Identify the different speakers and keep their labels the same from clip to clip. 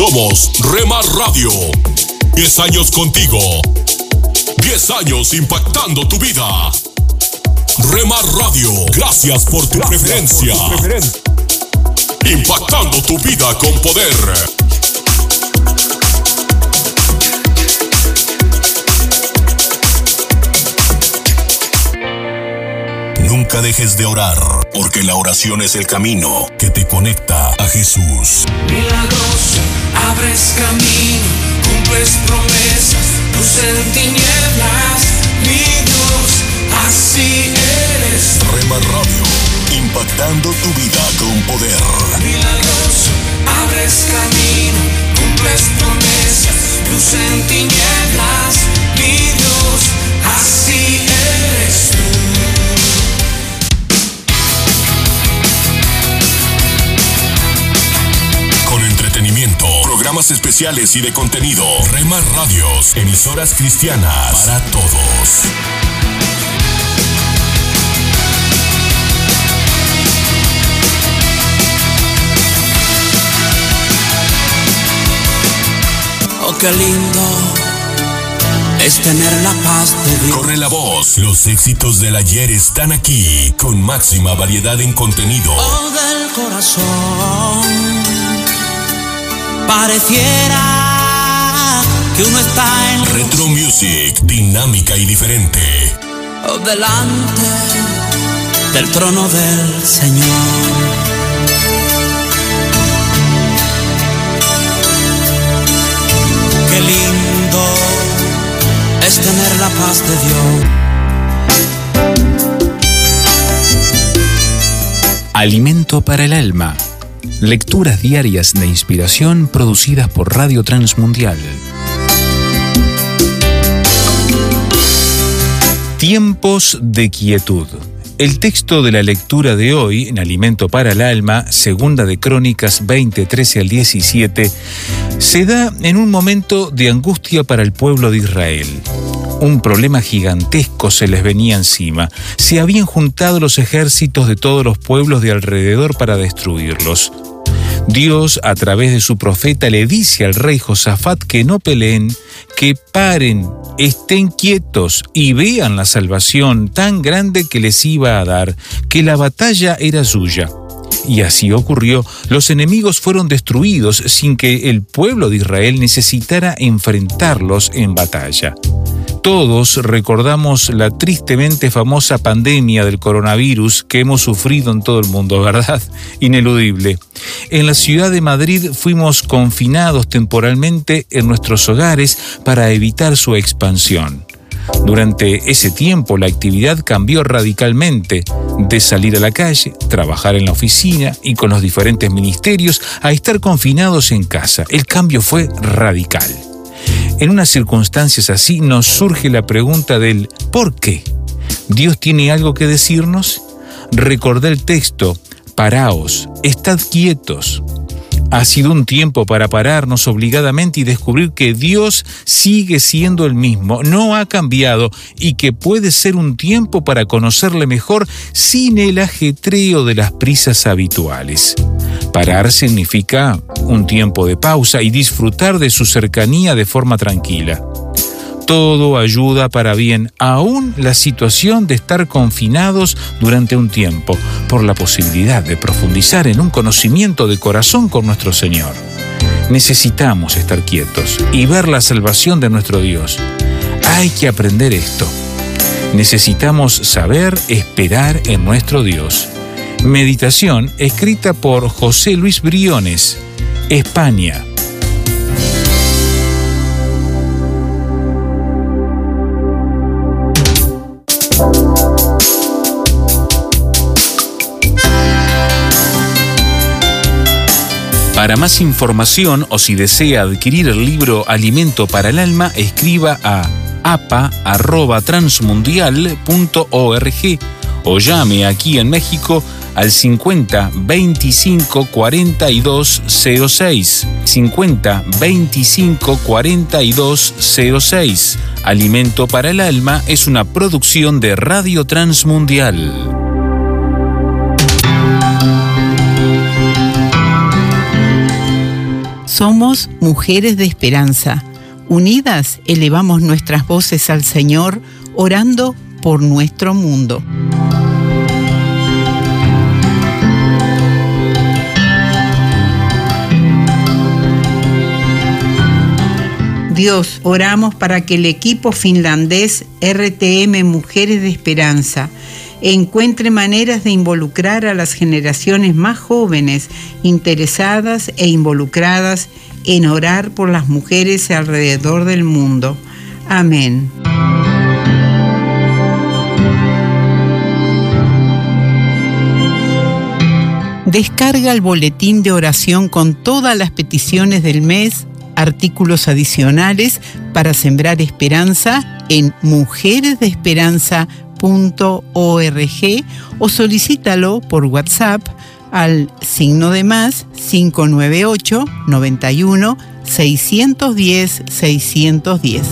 Speaker 1: Somos Remar Radio. 10 años contigo. 10 años impactando tu vida. Remar Radio, gracias por tu preferencia. Impactando tu vida con poder. Nunca dejes de orar, porque la oración es el camino que te conecta a Jesús.
Speaker 2: Milagroso, abres camino, cumples promesas, luz en tinieblas, mi Dios, así eres.
Speaker 1: Rema Radio, impactando tu vida con poder.
Speaker 2: Milagroso, abres camino, cumples promesas, luz en tinieblas, mi Dios, así
Speaker 1: programas especiales y de contenido. Remar Radios, emisoras cristianas para todos.
Speaker 2: Oh, qué lindo es tener la paz de Dios.
Speaker 1: Corre la voz, los éxitos del ayer están aquí, con máxima variedad en contenido.
Speaker 2: Oh, del corazón. Pareciera que uno está en
Speaker 1: Retro Music, dinámica y diferente.
Speaker 2: delante del trono del Señor. Qué lindo es tener la paz de Dios.
Speaker 3: Alimento para el alma. Lecturas diarias de inspiración producidas por Radio Transmundial. Tiempos de quietud. El texto de la lectura de hoy, en Alimento para el Alma, segunda de Crónicas 20, 13 al 17, se da en un momento de angustia para el pueblo de Israel. Un problema gigantesco se les venía encima. Se habían juntado los ejércitos de todos los pueblos de alrededor para destruirlos. Dios, a través de su profeta, le dice al rey Josafat que no peleen, que paren, estén quietos y vean la salvación tan grande que les iba a dar, que la batalla era suya. Y así ocurrió, los enemigos fueron destruidos sin que el pueblo de Israel necesitara enfrentarlos en batalla. Todos recordamos la tristemente famosa pandemia del coronavirus que hemos sufrido en todo el mundo, ¿verdad? Ineludible. En la ciudad de Madrid fuimos confinados temporalmente en nuestros hogares para evitar su expansión. Durante ese tiempo la actividad cambió radicalmente, de salir a la calle, trabajar en la oficina y con los diferentes ministerios a estar confinados en casa. El cambio fue radical. En unas circunstancias así nos surge la pregunta del ¿por qué? ¿Dios tiene algo que decirnos? Recordé el texto, paraos, estad quietos. Ha sido un tiempo para pararnos obligadamente y descubrir que Dios sigue siendo el mismo, no ha cambiado y que puede ser un tiempo para conocerle mejor sin el ajetreo de las prisas habituales. Parar significa un tiempo de pausa y disfrutar de su cercanía de forma tranquila. Todo ayuda para bien, aún la situación de estar confinados durante un tiempo, por la posibilidad de profundizar en un conocimiento de corazón con nuestro Señor. Necesitamos estar quietos y ver la salvación de nuestro Dios. Hay que aprender esto. Necesitamos saber esperar en nuestro Dios. Meditación escrita por José Luis Briones, España. Para más información o si desea adquirir el libro Alimento para el Alma, escriba a apa.transmundial.org o llame aquí en México al 50 25 42 06. 50 25 42 06. Alimento para el Alma es una producción de Radio Transmundial.
Speaker 4: Somos mujeres de esperanza. Unidas elevamos nuestras voces al Señor, orando por nuestro mundo. Dios, oramos para que el equipo finlandés RTM Mujeres de Esperanza encuentre maneras de involucrar a las generaciones más jóvenes interesadas e involucradas en orar por las mujeres alrededor del mundo. Amén. Descarga el boletín de oración con todas las peticiones del mes, artículos adicionales para sembrar esperanza en mujeresdeesperanza.org o solicítalo por WhatsApp al signo de más 598 91 610 610.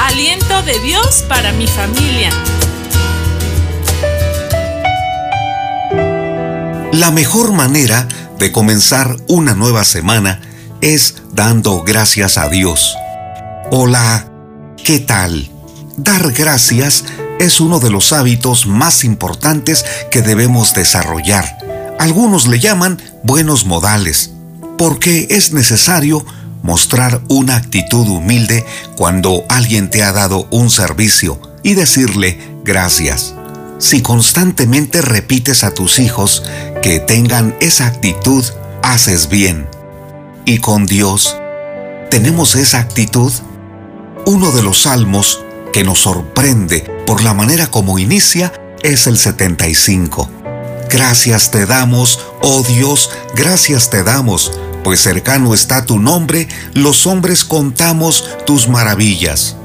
Speaker 5: Aliento de Dios para mi familia.
Speaker 6: La mejor manera de comenzar una nueva semana es dando gracias a Dios. Hola, ¿qué tal? Dar gracias es uno de los hábitos más importantes que debemos desarrollar. Algunos le llaman buenos modales, porque es necesario mostrar una actitud humilde cuando alguien te ha dado un servicio y decirle gracias. Si constantemente repites a tus hijos que tengan esa actitud, haces bien. Y con Dios, ¿tenemos esa actitud? Uno de los salmos que nos sorprende por la manera como inicia es el 75. Gracias te damos, oh Dios, gracias te damos, pues cercano está tu nombre, los hombres contamos tus maravillas.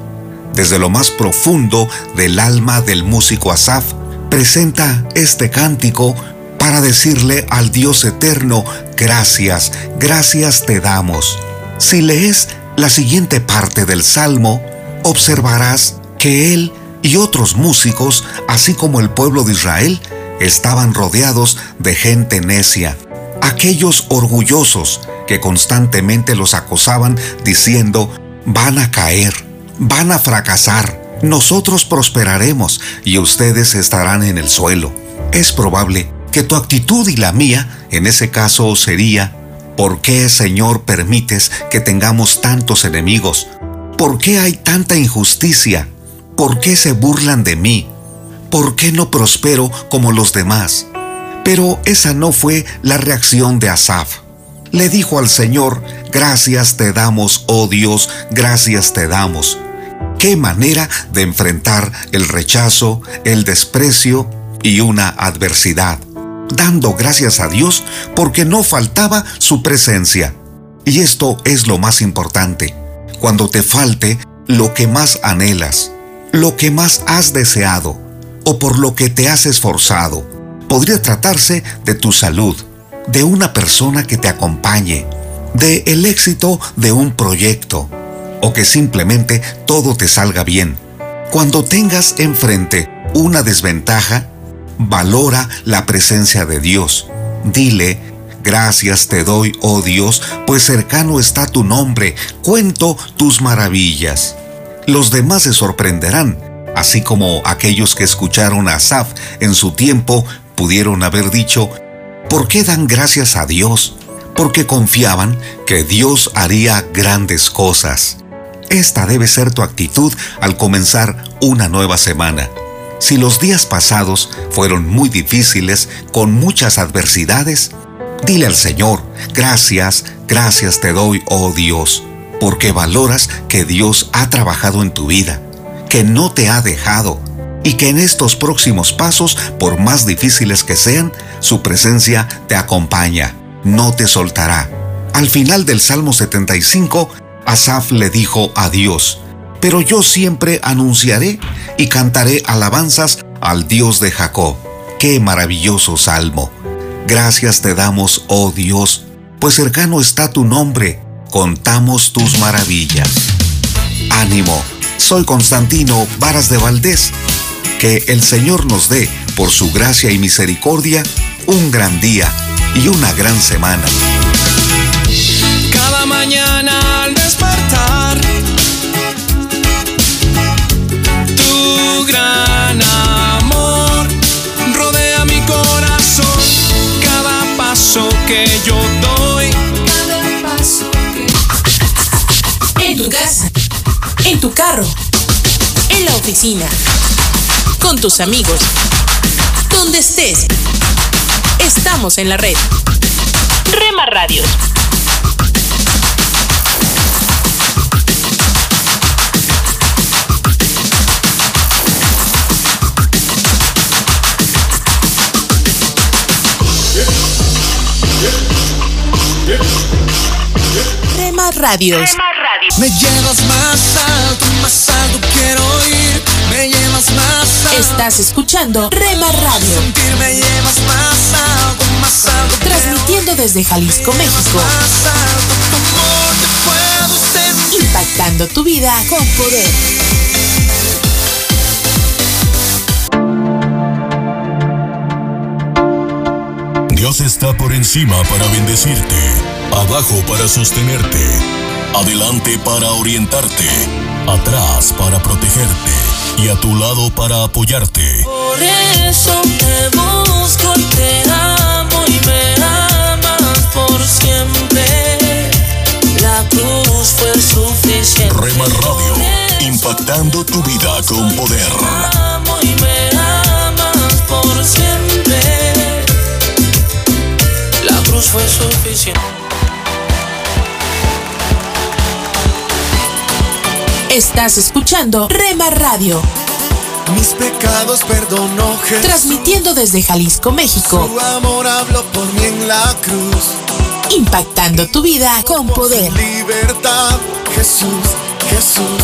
Speaker 6: Desde lo más profundo del alma del músico Asaf, presenta este cántico para decirle al Dios eterno, gracias, gracias te damos. Si lees la siguiente parte del Salmo, observarás que él y otros músicos, así como el pueblo de Israel, estaban rodeados de gente necia, aquellos orgullosos que constantemente los acosaban diciendo, van a caer, van a fracasar, nosotros prosperaremos y ustedes estarán en el suelo. Es probable que tu actitud y la mía, en ese caso, sería, ¿por qué, Señor, permites que tengamos tantos enemigos? ¿Por qué hay tanta injusticia? ¿Por qué se burlan de mí? ¿Por qué no prospero como los demás? Pero esa no fue la reacción de Asaf. Le dijo al Señor, gracias te damos, oh Dios, gracias te damos. Qué manera de enfrentar el rechazo, el desprecio y una adversidad, dando gracias a Dios porque no faltaba su presencia. Y esto es lo más importante. Cuando te falte lo que más anhelas, lo que más has deseado o por lo que te has esforzado, podría tratarse de tu salud, de una persona que te acompañe, de el éxito de un proyecto, o que simplemente todo te salga bien. Cuando tengas enfrente una desventaja, valora la presencia de Dios. Dile, gracias te doy, oh Dios, pues cercano está tu nombre, cuento tus maravillas. Los demás se sorprenderán, así como aquellos que escucharon a Asaf en su tiempo pudieron haber dicho, ¿por qué dan gracias a Dios? Porque confiaban que Dios haría grandes cosas. Esta debe ser tu actitud al comenzar una nueva semana. Si los días pasados fueron muy difíciles, con muchas adversidades, dile al Señor, gracias, gracias te doy, oh Dios, porque valoras que Dios ha trabajado en tu vida, que no te ha dejado y que en estos próximos pasos, por más difíciles que sean, su presencia te acompaña, no te soltará. Al final del Salmo 75, Asaf le dijo a Dios, pero yo siempre anunciaré y cantaré alabanzas al Dios de Jacob. Qué maravilloso salmo. Gracias te damos, oh Dios, pues cercano está tu nombre, contamos tus maravillas. Ánimo, soy Constantino Varas de Valdés Que el Señor nos dé, por su gracia y misericordia, un gran día y una gran semana.
Speaker 7: Cada mañana despertar, tu gran amor rodea mi corazón. Cada paso que yo doy,
Speaker 8: cada paso que... En tu casa, en tu carro, en la oficina, con tus amigos, donde estés. Estamos en la red. Rema Radios. Rema Radios.
Speaker 7: Me llevas más alto, más alto quiero ir. Me llevas más alto.
Speaker 8: Estás escuchando Rema Radio.
Speaker 7: Sentir me llevas más alto, más alto.
Speaker 8: Transmitiendo desde Jalisco, México.
Speaker 7: Más alto, como te puedo.
Speaker 8: Impactando tu vida con poder.
Speaker 1: Dios está por encima para bendecirte, abajo para sostenerte, adelante para orientarte, atrás para protegerte y a tu lado para apoyarte.
Speaker 9: Por eso te busco y te amo y me amas por siempre. La cruz fue suficiente.
Speaker 1: Rema Radio, impactando tu vida con poder.
Speaker 9: Te amo y me amas por siempre. La cruz fue suficiente.
Speaker 8: Estás escuchando Rema Radio.
Speaker 7: Mis pecados perdonó Jesús.
Speaker 8: Transmitiendo desde Jalisco, México.
Speaker 7: Su amor habló por mí en la cruz.
Speaker 8: Impactando tu vida con poder.
Speaker 7: Libertad, Jesús, Jesús.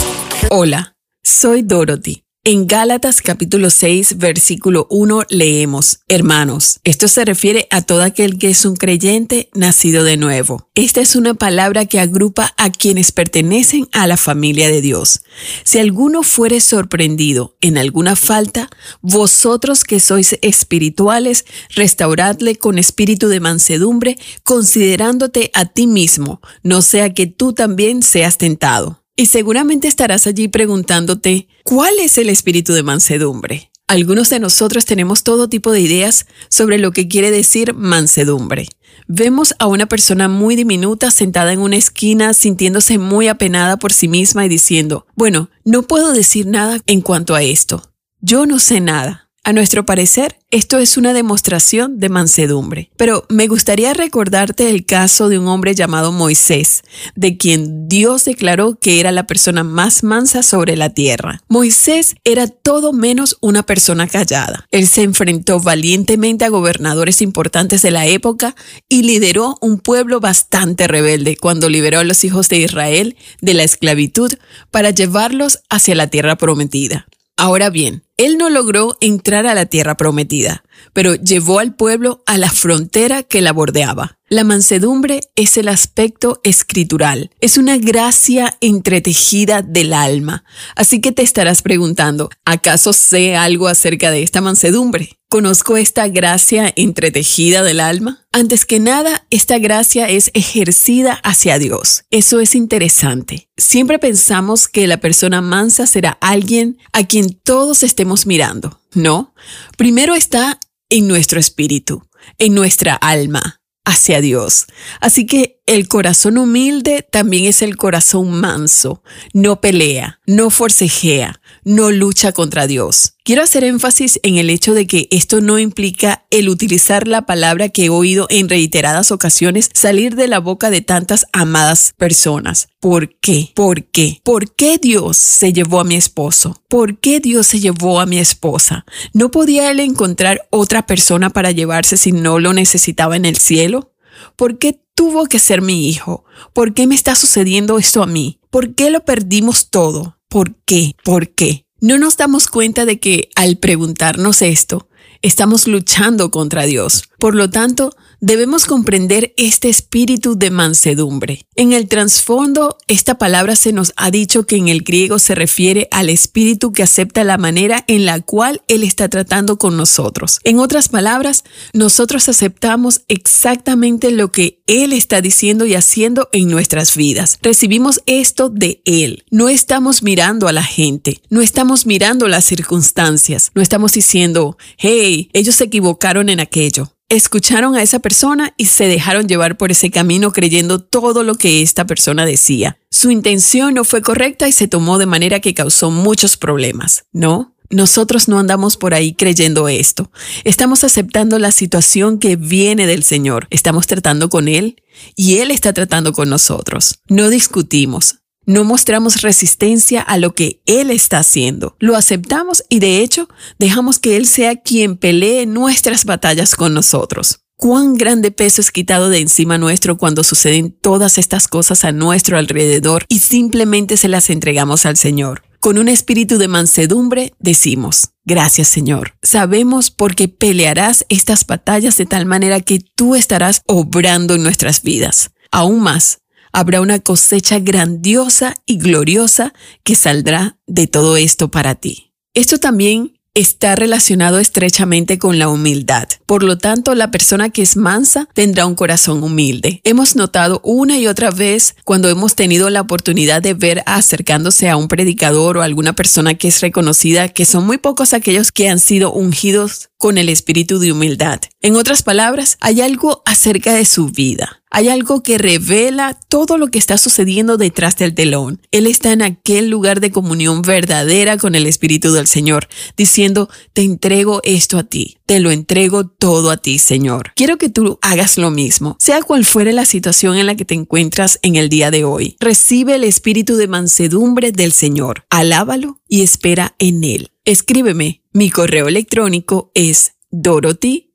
Speaker 10: Hola, soy Dorothy. En Gálatas capítulo 6, versículo 1 leemos, Hermanos, esto se refiere a todo aquel que es un creyente nacido de nuevo. Esta es una palabra que agrupa a quienes pertenecen a la familia de Dios. Si alguno fuere sorprendido en alguna falta, vosotros que sois espirituales, restauradle con espíritu de mansedumbre, considerándote a ti mismo, no sea que tú también seas tentado. Y seguramente estarás allí preguntándote, ¿cuál es el espíritu de mansedumbre? Algunos de nosotros tenemos todo tipo de ideas sobre lo que quiere decir mansedumbre. Vemos a una persona muy diminuta sentada en una esquina sintiéndose muy apenada por sí misma y diciendo, bueno, no puedo decir nada en cuanto a esto. Yo no sé nada. A nuestro parecer, esto es una demostración de mansedumbre. Pero me gustaría recordarte el caso de un hombre llamado Moisés, de quien Dios declaró que era la persona más mansa sobre la tierra. Moisés era todo menos una persona callada. Él se enfrentó valientemente a gobernadores importantes de la época y lideró un pueblo bastante rebelde cuando liberó a los hijos de Israel de la esclavitud para llevarlos hacia la tierra prometida. Ahora bien, él no logró entrar a la tierra prometida, pero llevó al pueblo a la frontera que la bordeaba. La mansedumbre es el aspecto escritural, es una gracia entretejida del alma. Así que te estarás preguntando, ¿acaso sé algo acerca de esta mansedumbre? ¿Conozco esta gracia entretejida del alma? Antes que nada, esta gracia es ejercida hacia Dios. Eso es interesante. Siempre pensamos que la persona mansa será alguien a quien todos estemos mirando. No, primero está en nuestro espíritu, en nuestra alma hacia Dios. Así que el corazón humilde también es el corazón manso. No pelea, no forcejea, no lucha contra Dios. Quiero hacer énfasis en el hecho de que esto no implica el utilizar la palabra que he oído en reiteradas ocasiones salir de la boca de tantas amadas personas. ¿Por qué? ¿Por qué? ¿Por qué Dios se llevó a mi esposo? ¿Por qué Dios se llevó a mi esposa? ¿No podía él encontrar otra persona para llevarse si no lo necesitaba en el cielo? ¿Por qué tuvo que ser mi hijo? ¿Por qué me está sucediendo esto a mí? ¿Por qué lo perdimos todo? ¿Por qué? ¿Por qué? No nos damos cuenta de que al preguntarnos esto, estamos luchando contra Dios. Por lo tanto, debemos comprender este espíritu de mansedumbre. En el trasfondo, esta palabra se nos ha dicho que en el griego se refiere al espíritu que acepta la manera en la cual Él está tratando con nosotros. En otras palabras, nosotros aceptamos exactamente lo que Él está diciendo y haciendo en nuestras vidas. Recibimos esto de Él. No estamos mirando a la gente, no estamos mirando las circunstancias, no estamos diciendo, hey, ellos se equivocaron en aquello escucharon a esa persona y se dejaron llevar por ese camino creyendo todo lo que esta persona decía. Su intención no fue correcta y se tomó de manera que causó muchos problemas, ¿no? Nosotros no andamos por ahí creyendo esto. Estamos aceptando la situación que viene del Señor. Estamos tratando con Él y Él está tratando con nosotros. No discutimos. No mostramos resistencia a lo que Él está haciendo. Lo aceptamos y de hecho dejamos que Él sea quien pelee nuestras batallas con nosotros. Cuán grande peso es quitado de encima nuestro cuando suceden todas estas cosas a nuestro alrededor y simplemente se las entregamos al Señor. Con un espíritu de mansedumbre decimos, gracias Señor. Sabemos porque pelearás estas batallas de tal manera que tú estarás obrando en nuestras vidas. Aún más, habrá una cosecha grandiosa y gloriosa que saldrá de todo esto para ti. Esto también está relacionado estrechamente con la humildad. Por lo tanto, la persona que es mansa tendrá un corazón humilde. Hemos notado una y otra vez cuando hemos tenido la oportunidad de ver acercándose a un predicador o alguna persona que es reconocida que son muy pocos aquellos que han sido ungidos con el espíritu de humildad. En otras palabras, hay algo acerca de su vida. Hay algo que revela todo lo que está sucediendo detrás del telón. Él está en aquel lugar de comunión verdadera con el Espíritu del Señor, diciendo, te entrego esto a ti, te lo entrego todo a ti, Señor. Quiero que tú hagas lo mismo, sea cual fuere la situación en la que te encuentras en el día de hoy. Recibe el espíritu de mansedumbre del Señor, alábalo y espera en Él. Escríbeme, mi correo electrónico es dorothy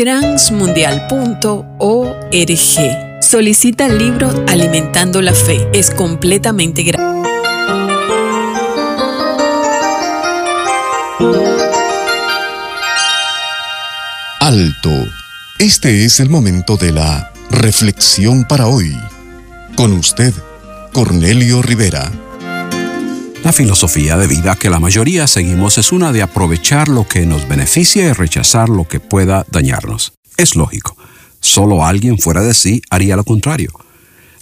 Speaker 10: transmundial.org. Solicita el libro Alimentando la Fe. Es completamente gratis.
Speaker 1: Alto. Este es el momento de la reflexión para hoy. Con usted, Cornelio Rivera.
Speaker 11: La filosofía de vida que la mayoría seguimos es una de aprovechar lo que nos beneficia y rechazar lo que pueda dañarnos. Es lógico. Solo alguien fuera de sí haría lo contrario.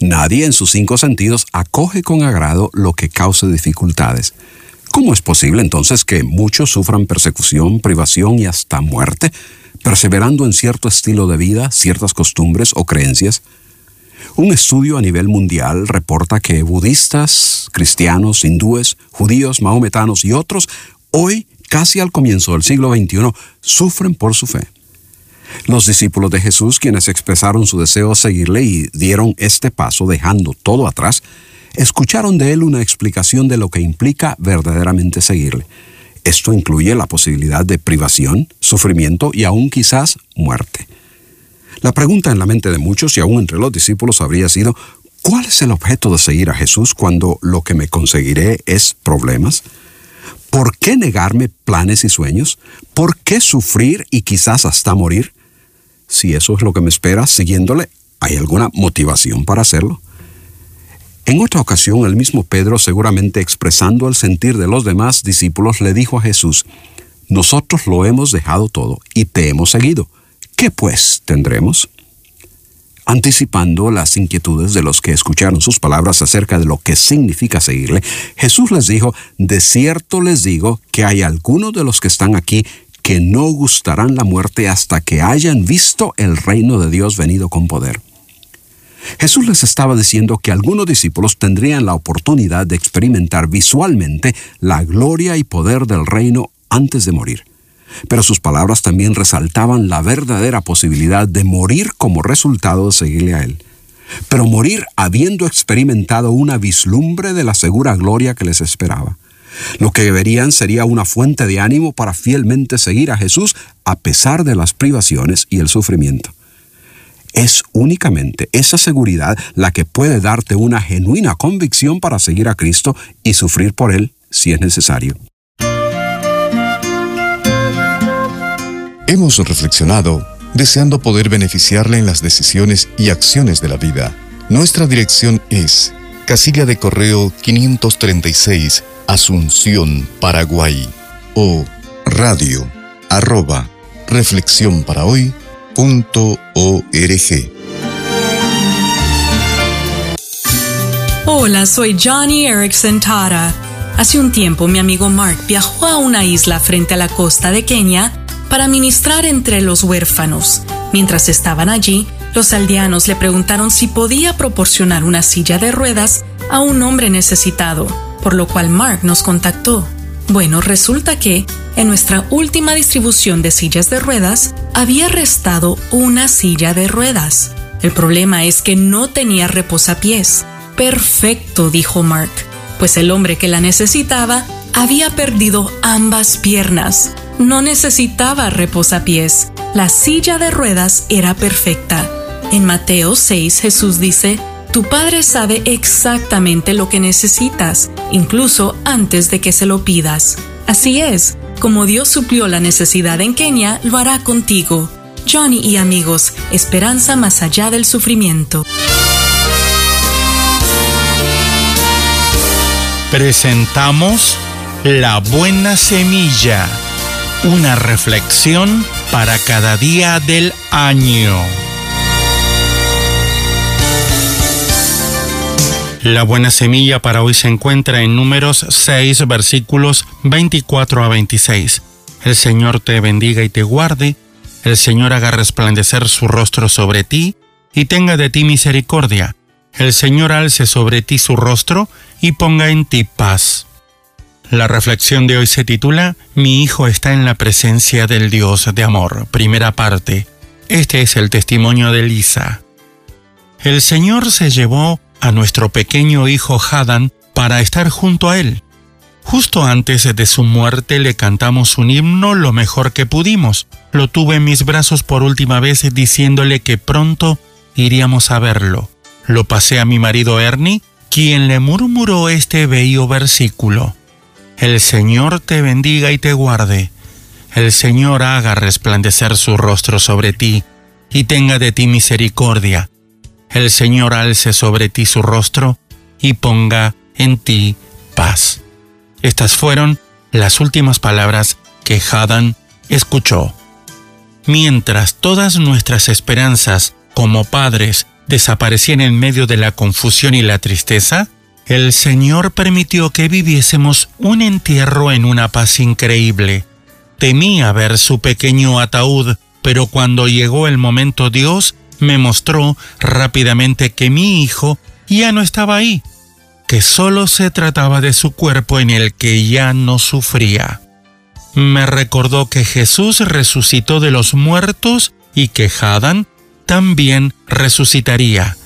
Speaker 11: Nadie en sus cinco sentidos acoge con agrado lo que cause dificultades. ¿Cómo es posible entonces que muchos sufran persecución, privación y hasta muerte, perseverando en cierto estilo de vida, ciertas costumbres o creencias? Un estudio a nivel mundial reporta que budistas, cristianos, hindúes, judíos, mahometanos y otros, hoy, casi al comienzo del siglo XXI, sufren por su fe. Los discípulos de Jesús, quienes expresaron su deseo de seguirle y dieron este paso dejando todo atrás, escucharon de él una explicación de lo que implica verdaderamente seguirle. Esto incluye la posibilidad de privación, sufrimiento y aún quizás muerte. La pregunta en la mente de muchos y aún entre los discípulos habría sido, ¿cuál es el objeto de seguir a Jesús cuando lo que me conseguiré es problemas? ¿Por qué negarme planes y sueños? ¿Por qué sufrir y quizás hasta morir? Si eso es lo que me espera siguiéndole, ¿hay alguna motivación para hacerlo? En otra ocasión, el mismo Pedro, seguramente expresando el sentir de los demás discípulos, le dijo a Jesús, Nosotros lo hemos dejado todo y te hemos seguido. ¿Qué pues tendremos? Anticipando las inquietudes de los que escucharon sus palabras acerca de lo que significa seguirle, Jesús les dijo, de cierto les digo que hay algunos de los que están aquí que no gustarán la muerte hasta que hayan visto el reino de Dios venido con poder. Jesús les estaba diciendo que algunos discípulos tendrían la oportunidad de experimentar visualmente la gloria y poder del reino antes de morir pero sus palabras también resaltaban la verdadera posibilidad de morir como resultado de seguirle a Él. Pero morir habiendo experimentado una vislumbre de la segura gloria que les esperaba. Lo que verían sería una fuente de ánimo para fielmente seguir a Jesús a pesar de las privaciones y el sufrimiento. Es únicamente esa seguridad la que puede darte una genuina convicción para seguir a Cristo y sufrir por Él si es necesario.
Speaker 1: Hemos reflexionado
Speaker 12: deseando poder beneficiarle en las decisiones y acciones de la vida. Nuestra dirección es Casilla de Correo 536, Asunción, Paraguay, o radio arroba reflexiónparahoy.org.
Speaker 13: Hola, soy Johnny Erickson Tara. Hace un tiempo mi amigo Mark viajó a una isla frente a la costa de Kenia para ministrar entre los huérfanos. Mientras estaban allí, los aldeanos le preguntaron si podía proporcionar una silla de ruedas a un hombre necesitado, por lo cual Mark nos contactó. Bueno, resulta que en nuestra última distribución de sillas de ruedas había restado una silla de ruedas. El problema es que no tenía reposapiés. Perfecto, dijo Mark, pues el hombre que la necesitaba había perdido ambas piernas. No necesitaba reposapiés. La silla de ruedas era perfecta. En Mateo 6 Jesús dice, Tu Padre sabe exactamente lo que necesitas, incluso antes de que se lo pidas. Así es, como Dios suplió la necesidad en Kenia, lo hará contigo. Johnny y amigos, esperanza más allá del sufrimiento.
Speaker 14: Presentamos La Buena Semilla, una reflexión para cada día del año. La buena semilla para hoy se encuentra en números 6 versículos 24 a 26. El Señor te bendiga y te guarde, el Señor haga resplandecer su rostro sobre ti y tenga de ti misericordia. El Señor alce sobre ti su rostro y ponga en ti paz. La reflexión de hoy se titula Mi hijo está en la presencia del Dios de amor. Primera parte. Este es el testimonio de Lisa. El Señor se llevó a nuestro pequeño hijo Hadan para estar junto a él. Justo antes de su muerte le cantamos un himno lo mejor que pudimos. Lo tuve en mis brazos por última vez diciéndole que pronto iríamos a verlo. Lo pasé a mi marido Ernie, quien le murmuró este bello versículo. El Señor te bendiga y te guarde. El Señor haga resplandecer su rostro sobre ti y tenga de ti misericordia el Señor alce sobre ti su rostro y ponga en ti paz. Estas fueron las últimas palabras que Hadan escuchó. Mientras todas nuestras esperanzas como padres desaparecían en medio de la confusión y la tristeza, el Señor permitió que viviésemos un entierro en una paz increíble. Temía ver su pequeño ataúd, pero cuando llegó el momento Dios me mostró rápidamente que mi hijo ya no estaba ahí, que solo se trataba de su cuerpo en el que ya no sufría. Me recordó que Jesús resucitó de los muertos y que Hadan también resucitaría.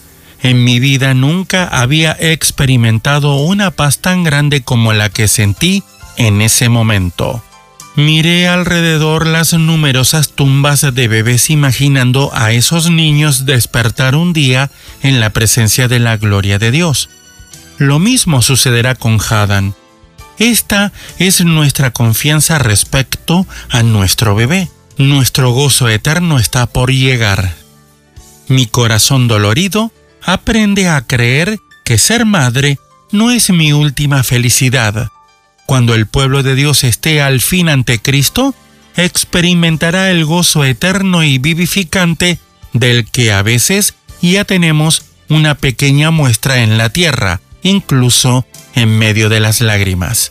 Speaker 14: En mi vida nunca había experimentado una paz tan grande como la que sentí en ese momento. Miré alrededor las numerosas tumbas de bebés imaginando a esos niños despertar un día en la presencia de la gloria de Dios. Lo mismo sucederá con Hadan. Esta es nuestra confianza respecto a nuestro bebé. Nuestro gozo eterno está por llegar. Mi corazón dolorido aprende a creer que ser madre no es mi última felicidad cuando el pueblo de Dios esté al fin ante Cristo, experimentará el gozo eterno y vivificante del que a veces ya tenemos una pequeña muestra en la tierra, incluso en medio de las lágrimas.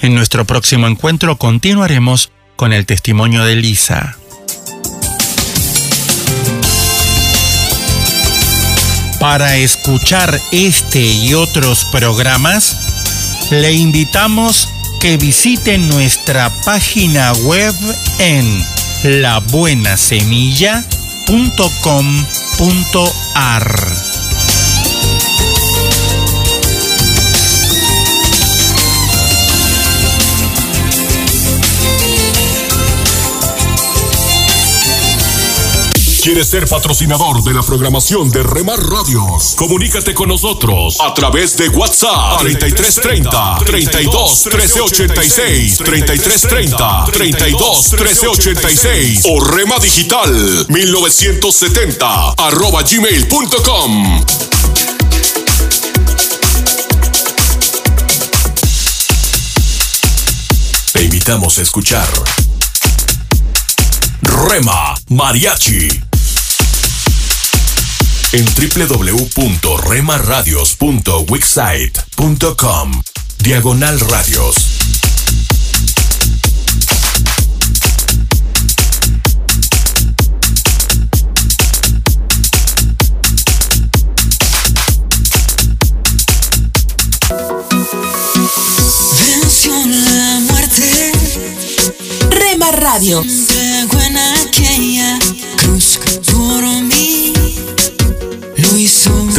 Speaker 14: En nuestro próximo encuentro continuaremos con el testimonio de Lisa. Para escuchar este y otros programas, le invitamos que visite nuestra página web en labuenasemilla.com.ar.
Speaker 1: ¿Quieres ser patrocinador de la programación de Remar Radios? Comunícate con nosotros a través de WhatsApp 3330 32 1386 3330 32 1386 o Rema Digital 1970 arroba gmail.com. Te invitamos a escuchar Rema Mariachi en www.remaradios.wixsite.com Diagonal Radios.
Speaker 9: Venció la muerte.
Speaker 8: Rema Radio.
Speaker 9: Aquella cruz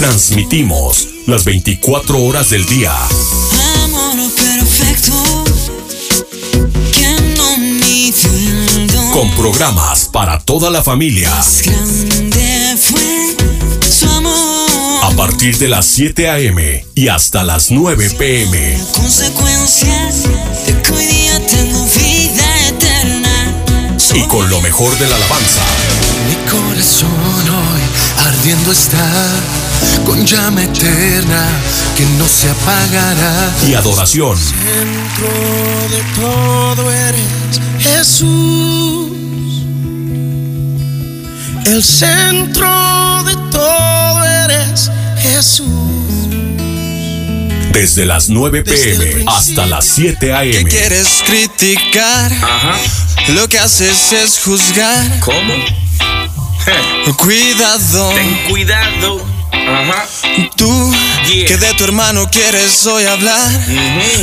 Speaker 1: Transmitimos las 24 horas del día.
Speaker 9: Amor perfecto que no mide el don.
Speaker 1: Con programas para toda la familia. A partir de las 7 a.m. y hasta las 9 p.m.
Speaker 9: Consecuencias de que hoy día tengo vida eterna.
Speaker 1: Y con lo mejor de la alabanza.
Speaker 7: Mi corazón hoy ardiendo está con llama eterna que no se apagará.
Speaker 1: Y adoración.
Speaker 7: Dentro de todo eres Jesús. El centro de todo eres Jesús.
Speaker 1: Desde las 9 p.m. hasta las 7
Speaker 7: ¿Qué
Speaker 1: a.m.
Speaker 7: quieres criticar? Lo que haces es juzgar.
Speaker 15: ¿Cómo?
Speaker 7: Cuidado.
Speaker 15: Ten cuidado. Ajá.
Speaker 7: Tú
Speaker 15: Yeah.
Speaker 7: que de tu hermano quieres hoy hablar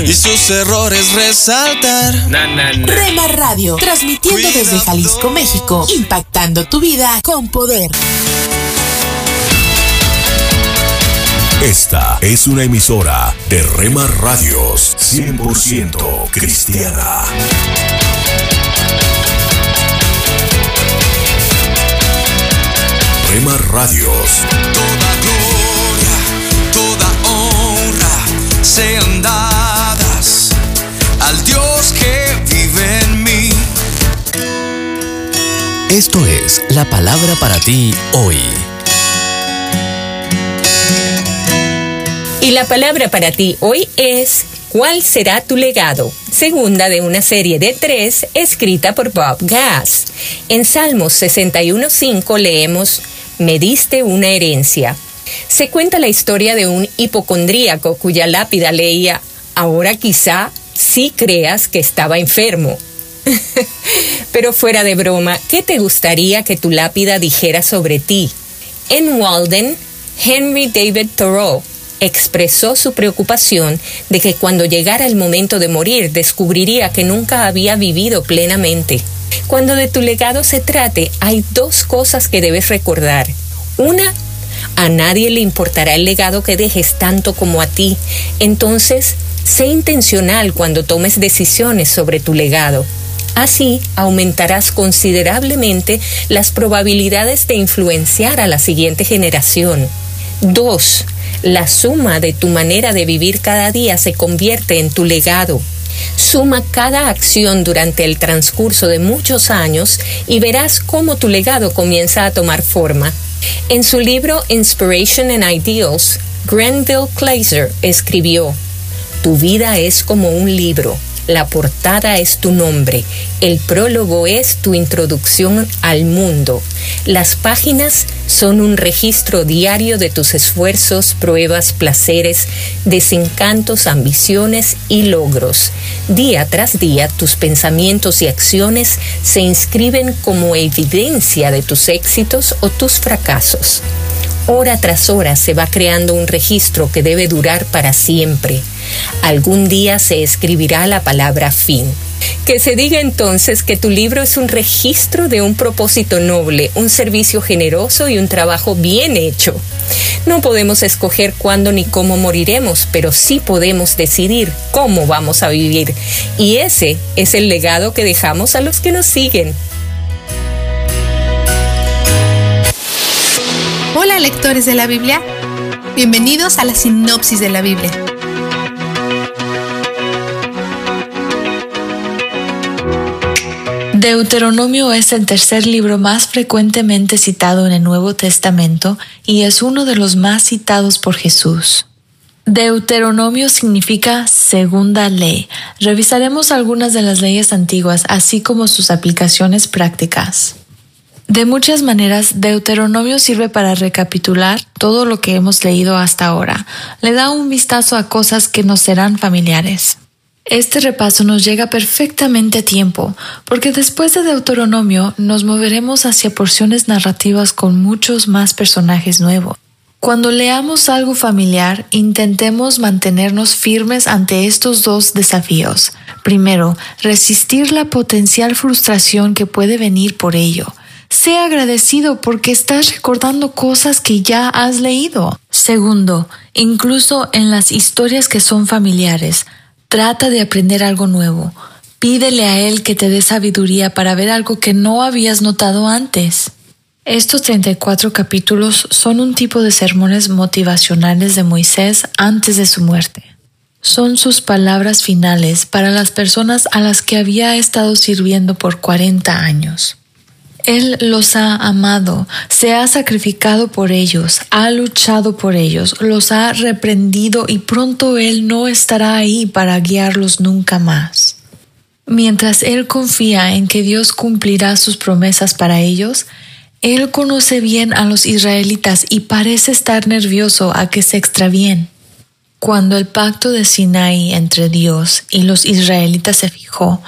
Speaker 7: y sus errores resaltar.
Speaker 15: Na, na, na.
Speaker 8: Rema Radio, transmitiendo desde Jalisco, México, impactando tu vida con poder.
Speaker 1: Esta es una emisora de Rema Radios 100% cristiana. Rema Radios.
Speaker 7: Toda sean dadas al Dios que vive en mí.
Speaker 16: Esto es la palabra para ti hoy.
Speaker 17: Y la palabra para ti hoy es ¿Cuál será tu legado? Segunda de una serie de tres escrita por Bob Gass. En Salmos 61.5 leemos Me diste una herencia. Se cuenta la historia de un hipocondríaco cuya lápida leía Ahora quizá sí creas que estaba enfermo. Pero fuera de broma, ¿qué te gustaría que tu lápida dijera sobre ti? En Walden, Henry David Thoreau expresó su preocupación de que cuando llegara el momento de morir descubriría que nunca había vivido plenamente. Cuando de tu legado se trate, hay dos cosas que debes recordar. Una, a nadie le importará el legado que dejes tanto como a ti. Entonces, sé intencional cuando tomes decisiones sobre tu legado. Así aumentarás considerablemente las probabilidades de influenciar a la siguiente generación. 2. La suma de tu manera de vivir cada día se convierte en tu legado. Suma cada acción durante el transcurso de muchos años y verás cómo tu legado comienza a tomar forma. En su libro Inspiration and Ideals, Grenville Kleiser escribió, Tu vida es como un libro. La portada es tu nombre, el prólogo es tu introducción al mundo. Las páginas son un registro diario de tus esfuerzos, pruebas, placeres, desencantos, ambiciones y logros. Día tras día tus pensamientos y acciones se inscriben como evidencia de tus éxitos o tus fracasos. Hora tras hora se va creando un registro que debe durar para siempre. Algún día se escribirá la palabra fin. Que se diga entonces que tu libro es un registro de un propósito noble, un servicio generoso y un trabajo bien hecho. No podemos escoger cuándo ni cómo moriremos, pero sí podemos decidir cómo vamos a vivir. Y ese es el legado que dejamos a los que nos siguen.
Speaker 18: Hola lectores de la Biblia, bienvenidos a la sinopsis de la Biblia.
Speaker 19: Deuteronomio es el tercer libro más frecuentemente citado en el Nuevo Testamento y es uno de los más citados por Jesús. Deuteronomio significa segunda ley. Revisaremos algunas de las leyes antiguas, así como sus aplicaciones prácticas. De muchas maneras, Deuteronomio sirve para recapitular todo lo que hemos leído hasta ahora. Le da un vistazo a cosas que nos serán familiares. Este repaso nos llega perfectamente a tiempo, porque después de Deuteronomio nos moveremos hacia porciones narrativas con muchos más personajes nuevos. Cuando leamos algo familiar, intentemos mantenernos firmes ante estos dos desafíos. Primero, resistir la potencial frustración que puede venir por ello. Sea agradecido porque estás recordando cosas que ya has leído. Segundo, incluso en las historias que son familiares, trata de aprender algo nuevo. Pídele a Él que te dé sabiduría para ver algo que no habías notado antes. Estos 34 capítulos son un tipo de sermones motivacionales de Moisés antes de su muerte. Son sus palabras finales para las personas a las que había estado sirviendo por 40 años. Él los ha amado, se ha sacrificado por ellos, ha luchado por ellos, los ha reprendido y pronto Él no estará ahí para guiarlos nunca más. Mientras Él confía en que Dios cumplirá sus promesas para ellos, él conoce bien a los israelitas y parece estar nervioso a que se extravíen. Cuando el pacto de Sinai entre Dios y los israelitas se fijó,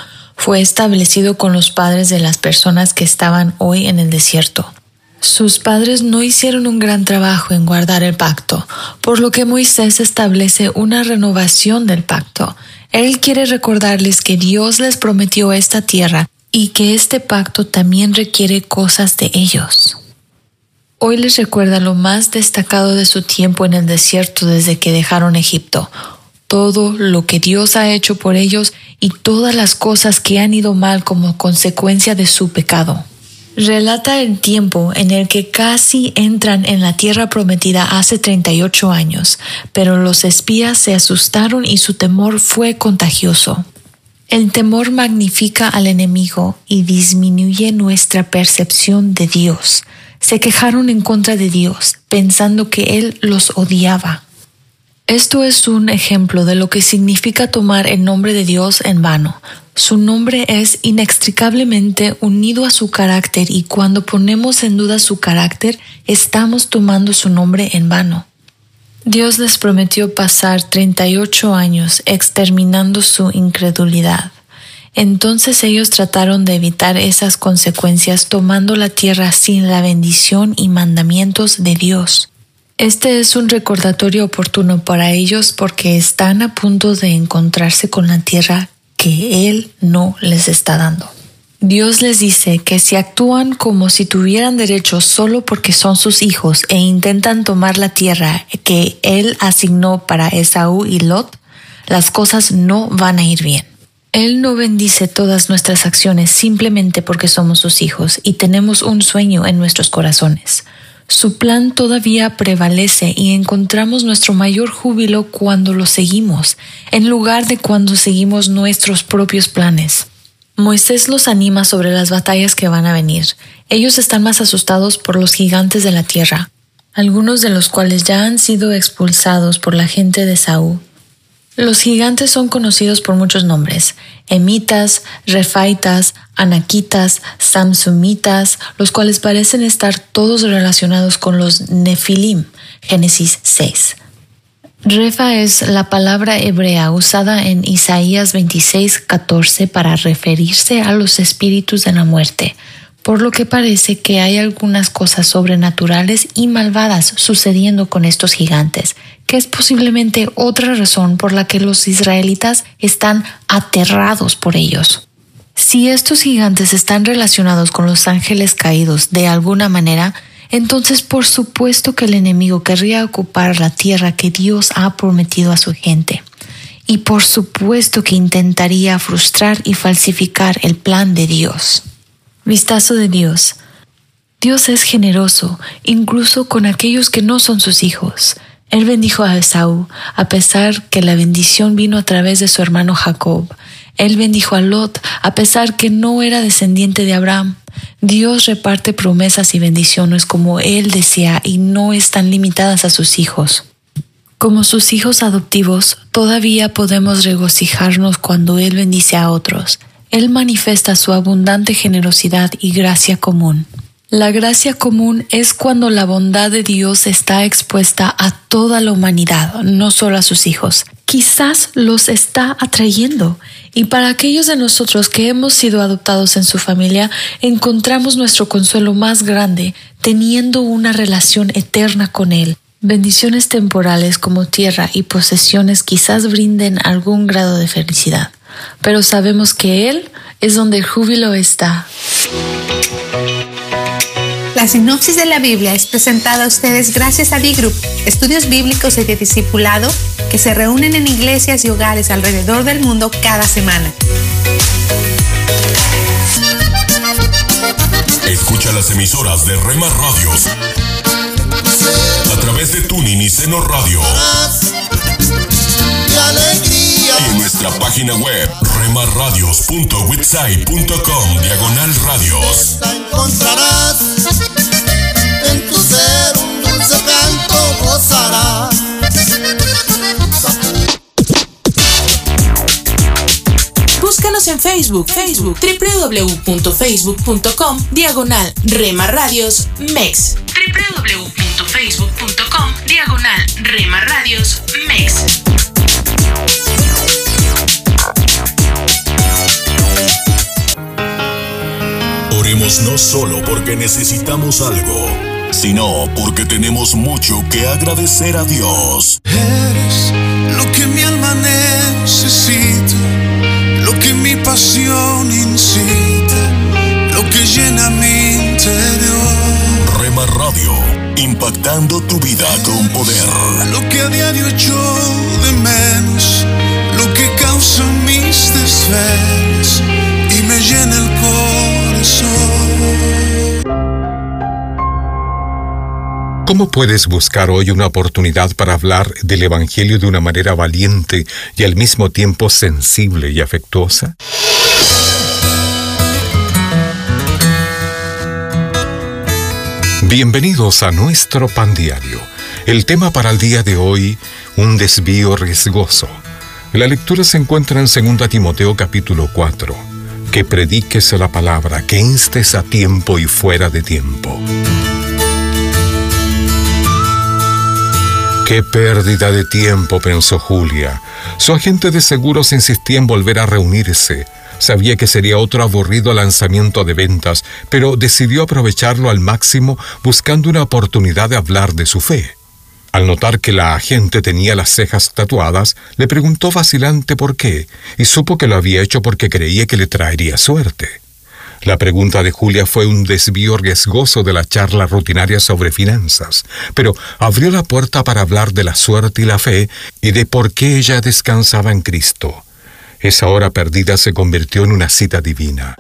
Speaker 19: fue establecido con los padres de las personas que estaban hoy en el desierto. Sus padres no hicieron un gran trabajo en guardar el pacto, por lo que Moisés establece una renovación del pacto. Él quiere recordarles que Dios les prometió esta tierra y que este pacto también requiere cosas de ellos. Hoy les recuerda lo más destacado de su tiempo en el desierto desde que dejaron Egipto, todo lo que Dios ha hecho por ellos y todas las cosas que han ido mal como consecuencia de su pecado. Relata el tiempo en el que casi entran en la tierra prometida hace 38 años, pero los espías se asustaron y su temor fue contagioso. El temor magnifica al enemigo y disminuye nuestra percepción de Dios. Se quejaron en contra de Dios, pensando que Él los odiaba. Esto es un ejemplo de lo que significa tomar el nombre de Dios en vano. Su nombre es inextricablemente unido a su carácter y cuando ponemos en duda su carácter, estamos tomando su nombre en vano. Dios les prometió pasar 38 años exterminando su incredulidad. Entonces ellos trataron de evitar esas consecuencias tomando la tierra sin la bendición y mandamientos de Dios. Este es un recordatorio oportuno para ellos porque están a punto de encontrarse con la tierra que Él no les está dando. Dios les dice que si actúan como si tuvieran derecho solo porque son sus hijos e intentan tomar la tierra que Él asignó para Esaú y Lot, las cosas no van a ir bien. Él no bendice todas nuestras acciones simplemente porque somos sus hijos y tenemos un sueño en nuestros corazones. Su plan todavía prevalece y encontramos nuestro mayor júbilo cuando lo seguimos, en lugar de cuando seguimos nuestros propios planes. Moisés los anima sobre las batallas que van a venir. Ellos están más asustados por los gigantes de la tierra, algunos de los cuales ya han sido expulsados por la gente de Saúl. Los gigantes son conocidos por muchos nombres: emitas, refaitas, anaquitas, samsumitas, los cuales parecen estar todos relacionados con los nefilim. Génesis 6. Refa es la palabra hebrea usada en Isaías 26, 14 para referirse a los espíritus de la muerte, por lo que parece que hay algunas cosas sobrenaturales y malvadas sucediendo con estos gigantes, que es posiblemente otra razón por la que los israelitas están aterrados por ellos. Si estos gigantes están relacionados con los ángeles caídos de alguna manera, entonces por supuesto que el enemigo querría ocupar la tierra que Dios ha prometido a su gente. Y por supuesto que intentaría frustrar y falsificar el plan de Dios. Vistazo de Dios. Dios es generoso, incluso con aquellos que no son sus hijos. Él bendijo a Esaú, a pesar que la bendición vino a través de su hermano Jacob. Él bendijo a Lot, a pesar que no era descendiente de Abraham. Dios reparte promesas y bendiciones como Él desea y no están limitadas a sus hijos. Como sus hijos adoptivos, todavía podemos regocijarnos cuando Él bendice a otros. Él manifiesta su abundante generosidad y gracia común. La gracia común es cuando la bondad de Dios está expuesta a toda la humanidad, no solo a sus hijos. Quizás los está atrayendo y para aquellos de nosotros que hemos sido adoptados en su familia, encontramos nuestro consuelo más grande teniendo una relación eterna con Él. Bendiciones temporales como tierra y posesiones quizás brinden algún grado de felicidad, pero sabemos que Él es donde el júbilo está.
Speaker 18: La sinopsis de la Biblia es presentada a ustedes gracias a D-Group, estudios bíblicos y de discipulado que se reúnen en iglesias y hogares alrededor del mundo cada semana.
Speaker 1: Escucha las emisoras de Rema Radios a través de Tuning y Seno Radio. Y en nuestra página web remarradios.witsai.com diagonal radios.
Speaker 20: encontrarás en tu ser un dulce canto gozarás.
Speaker 8: Búscanos en Facebook, Facebook, www.facebook.com, diagonal Rema Radios MEX. www.facebook.com, diagonal Rema Radios MEX.
Speaker 1: Oremos no solo porque necesitamos algo, sino porque tenemos mucho que agradecer a Dios.
Speaker 7: Eres lo que mi alma necesita, lo que mi pasión incita, lo que llena mi interior.
Speaker 1: Rema Radio, impactando tu vida con poder.
Speaker 7: Lo que a diario echo de menos, lo que causa mis desvelos y me llena el corazón.
Speaker 21: ¿Cómo puedes buscar hoy una oportunidad para hablar del Evangelio de una manera valiente y al mismo tiempo sensible y afectuosa? Bienvenidos a nuestro pan diario. El tema para el día de hoy, un desvío riesgoso. La lectura se encuentra en 2 Timoteo capítulo 4. Que prediques la palabra, que instes a tiempo y fuera de tiempo. Qué pérdida de tiempo, pensó Julia. Su agente de seguros insistía en volver a reunirse. Sabía que sería otro aburrido lanzamiento de ventas, pero decidió aprovecharlo al máximo buscando una oportunidad de hablar de su fe. Al notar que la agente tenía las cejas tatuadas, le preguntó vacilante por qué, y supo que lo había hecho porque creía que le traería suerte. La pregunta de Julia fue un desvío riesgoso de la charla rutinaria sobre finanzas, pero abrió la puerta para hablar de la suerte y la fe y de por qué ella descansaba en Cristo. Esa hora perdida se convirtió en una cita divina.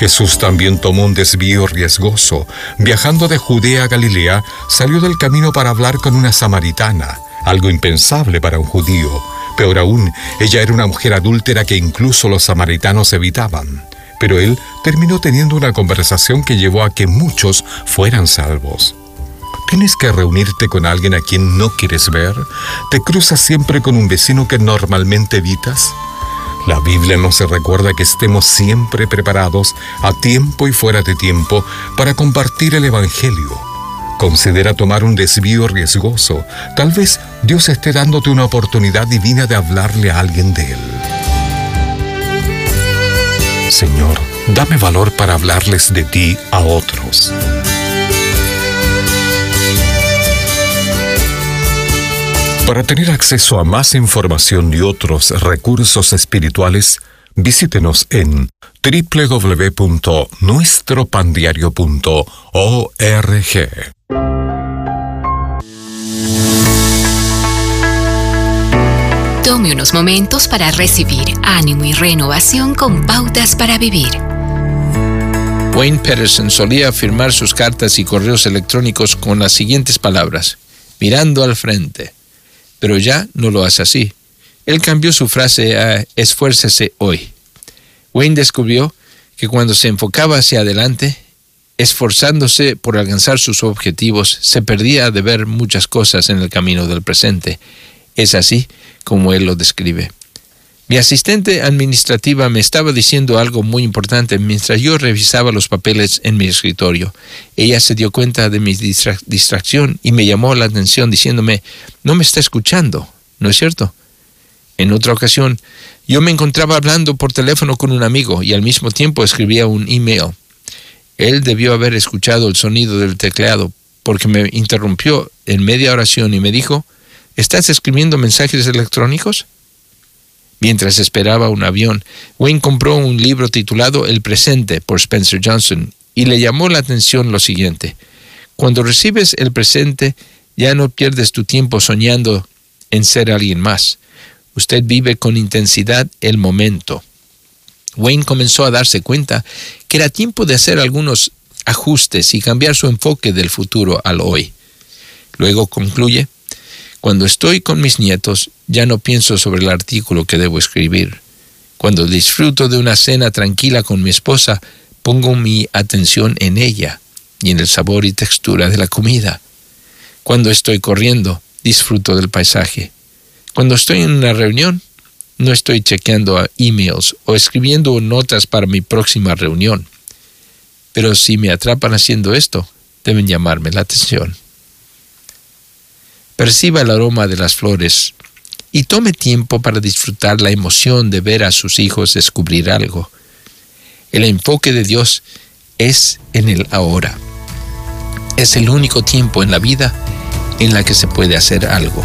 Speaker 21: Jesús también tomó un desvío riesgoso. Viajando de Judea a Galilea, salió del camino para hablar con una samaritana, algo impensable para un judío. Peor aún, ella era una mujer adúltera que incluso los samaritanos evitaban. Pero él terminó teniendo una conversación que llevó a que muchos fueran salvos. ¿Tienes que reunirte con alguien a quien no quieres ver? ¿Te cruzas siempre con un vecino que normalmente evitas? La Biblia nos recuerda que estemos siempre preparados, a tiempo y fuera de tiempo, para compartir el Evangelio. Considera tomar un desvío riesgoso. Tal vez Dios esté dándote una oportunidad divina de hablarle a alguien de Él. Señor, dame valor para hablarles de ti a otros. Para tener acceso a más información y otros recursos espirituales, visítenos en www.nuestropandiario.org.
Speaker 22: Tome unos momentos para recibir ánimo y renovación con pautas para vivir.
Speaker 23: Wayne Patterson solía firmar sus cartas y correos electrónicos con las siguientes palabras, mirando al frente. Pero ya no lo hace así. Él cambió su frase a esfuércese hoy. Wayne descubrió que cuando se enfocaba hacia adelante, esforzándose por alcanzar sus objetivos, se perdía de ver muchas cosas en el camino del presente. Es así como él lo describe. Mi asistente administrativa me estaba diciendo algo muy importante mientras yo revisaba los papeles en mi escritorio. Ella se dio cuenta de mi distra- distracción y me llamó la atención diciéndome, no me está escuchando, ¿no es cierto? En otra ocasión, yo me encontraba hablando por teléfono con un amigo y al mismo tiempo escribía un email. Él debió haber escuchado el sonido del teclado porque me interrumpió en media oración y me dijo, ¿estás escribiendo mensajes electrónicos? Mientras esperaba un avión, Wayne compró un libro titulado El presente por Spencer Johnson y le llamó la atención lo siguiente. Cuando recibes el presente, ya no pierdes tu tiempo soñando en ser alguien más. Usted vive con intensidad el momento. Wayne comenzó a darse cuenta que era tiempo de hacer algunos ajustes y cambiar su enfoque del futuro al hoy. Luego concluye, cuando estoy con mis nietos, ya no pienso sobre el artículo que debo escribir. Cuando disfruto de una cena tranquila con mi esposa, pongo mi atención en ella y en el sabor y textura de la comida. Cuando estoy corriendo, disfruto del paisaje. Cuando estoy en una reunión, no estoy chequeando emails o escribiendo notas para mi próxima reunión. Pero si me atrapan haciendo esto, deben llamarme la atención. Perciba el aroma de las flores y tome tiempo para disfrutar la emoción de ver a sus hijos descubrir algo. El enfoque de Dios es en el ahora. Es el único tiempo en la vida en la que se puede hacer algo.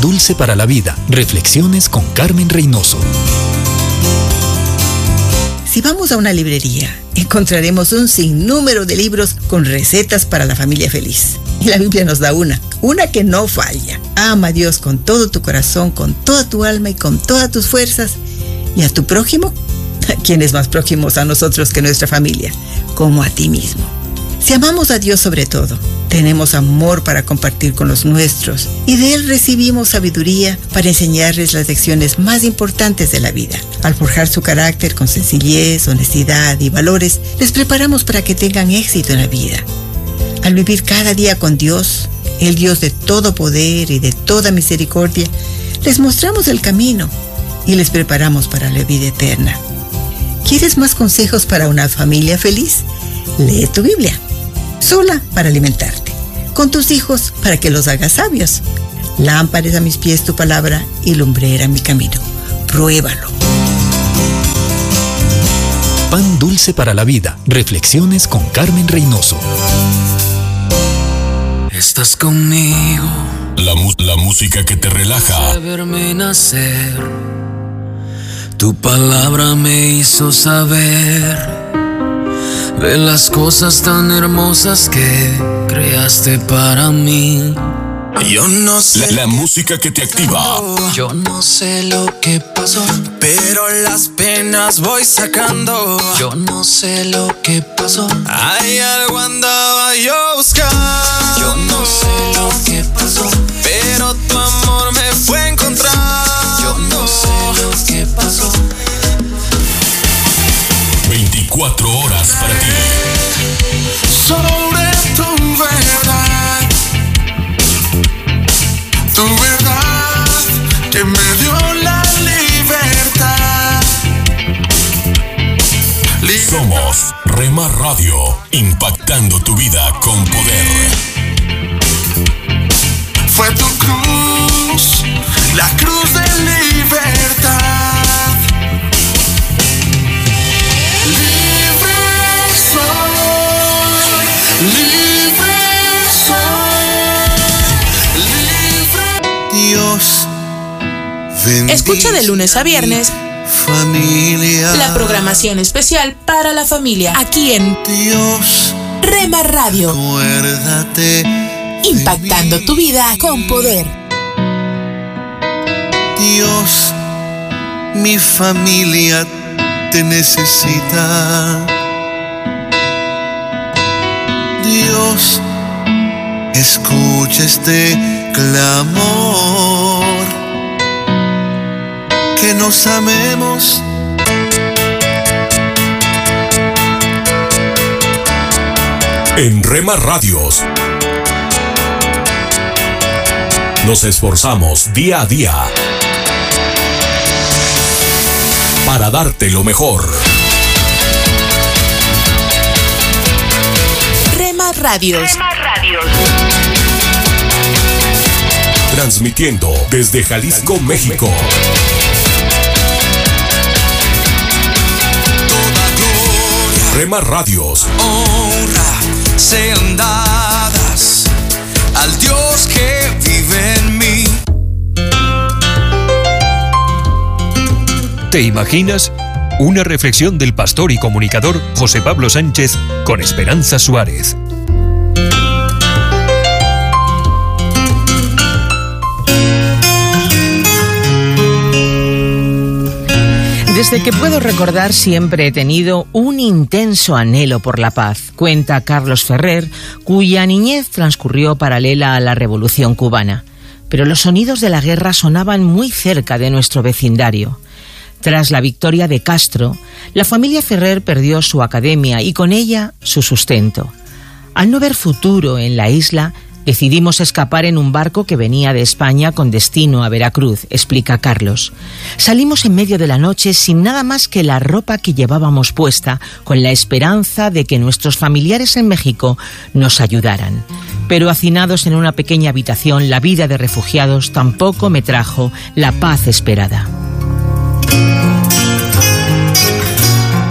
Speaker 16: Dulce para la vida. Reflexiones con Carmen Reynoso.
Speaker 24: Si vamos a una librería, encontraremos un sinnúmero de libros con recetas para la familia feliz. Y la Biblia nos da una, una que no falla. Ama a Dios con todo tu corazón, con toda tu alma y con todas tus fuerzas. Y a tu prójimo, ¿quién es más próximos a nosotros que nuestra familia? Como a ti mismo. Si amamos a Dios sobre todo, tenemos amor para compartir con los nuestros y de Él recibimos sabiduría para enseñarles las lecciones más importantes de la vida. Al forjar su carácter con sencillez, honestidad y valores, les preparamos para que tengan éxito en la vida. Al vivir cada día con Dios, el Dios de todo poder y de toda misericordia, les mostramos el camino y les preparamos para la vida eterna. ¿Quieres más consejos para una familia feliz? Lee tu Biblia sola para alimentarte, con tus hijos para que los hagas sabios. Lámparas a mis pies tu palabra y lumbrera mi camino. Pruébalo.
Speaker 16: Pan dulce para la vida. Reflexiones con Carmen Reynoso.
Speaker 9: Estás conmigo.
Speaker 1: La, música que te relaja.
Speaker 9: de verme nacer. Tu palabra me hizo saber de las cosas tan hermosas que creaste para mí. Yo no sé.
Speaker 1: La, la música que te activa.
Speaker 9: Yo no sé lo que pasó, pero las penas voy sacando. Yo no sé lo que pasó. Hay algo andaba yo buscando. Yo no sé lo que pasó, pero tu amor me fue a encontrar. Yo no sé lo que pasó.
Speaker 1: 24 horas para ti.
Speaker 7: sobre tu verdad, tu verdad que me dio la libertad.
Speaker 1: Somos Remar Radio, impactando tu vida con poder.
Speaker 7: Fue tu cruz, la cruz de Dios
Speaker 8: Escucha de lunes a viernes
Speaker 7: familia.
Speaker 8: la programación especial para la familia aquí en
Speaker 7: Dios,
Speaker 8: Rema Radio,
Speaker 7: acuérdate.
Speaker 8: impactando tu vida con poder.
Speaker 7: Dios, mi familia te necesita. Dios, escucha este clamor. Que nos amemos.
Speaker 1: En Rema Radios nos esforzamos día a día para darte lo mejor.
Speaker 8: Rema Radios.
Speaker 1: Transmitiendo desde Jalisco, México. Rema Radios.
Speaker 9: honra sean dadas al Dios que vive en mí.
Speaker 16: ¿Te imaginas? Una reflexión del pastor y comunicador José Pablo Sánchez con Esperanza Suárez.
Speaker 25: Desde que puedo recordar siempre he tenido un intenso anhelo por la paz, cuenta Carlos Ferrer, cuya niñez transcurrió paralela a la Revolución cubana. Pero los sonidos de la guerra sonaban muy cerca de nuestro vecindario. Tras la victoria de Castro, la familia Ferrer perdió su academia y con ella su sustento. Al no ver futuro en la isla, decidimos escapar en un barco que venía de España con destino a Veracruz, explica Carlos. Salimos en medio de la noche sin nada más que la ropa que llevábamos puesta, con la esperanza de que nuestros familiares en México nos ayudaran. Pero hacinados en una pequeña habitación, la vida de refugiados tampoco me trajo la paz esperada.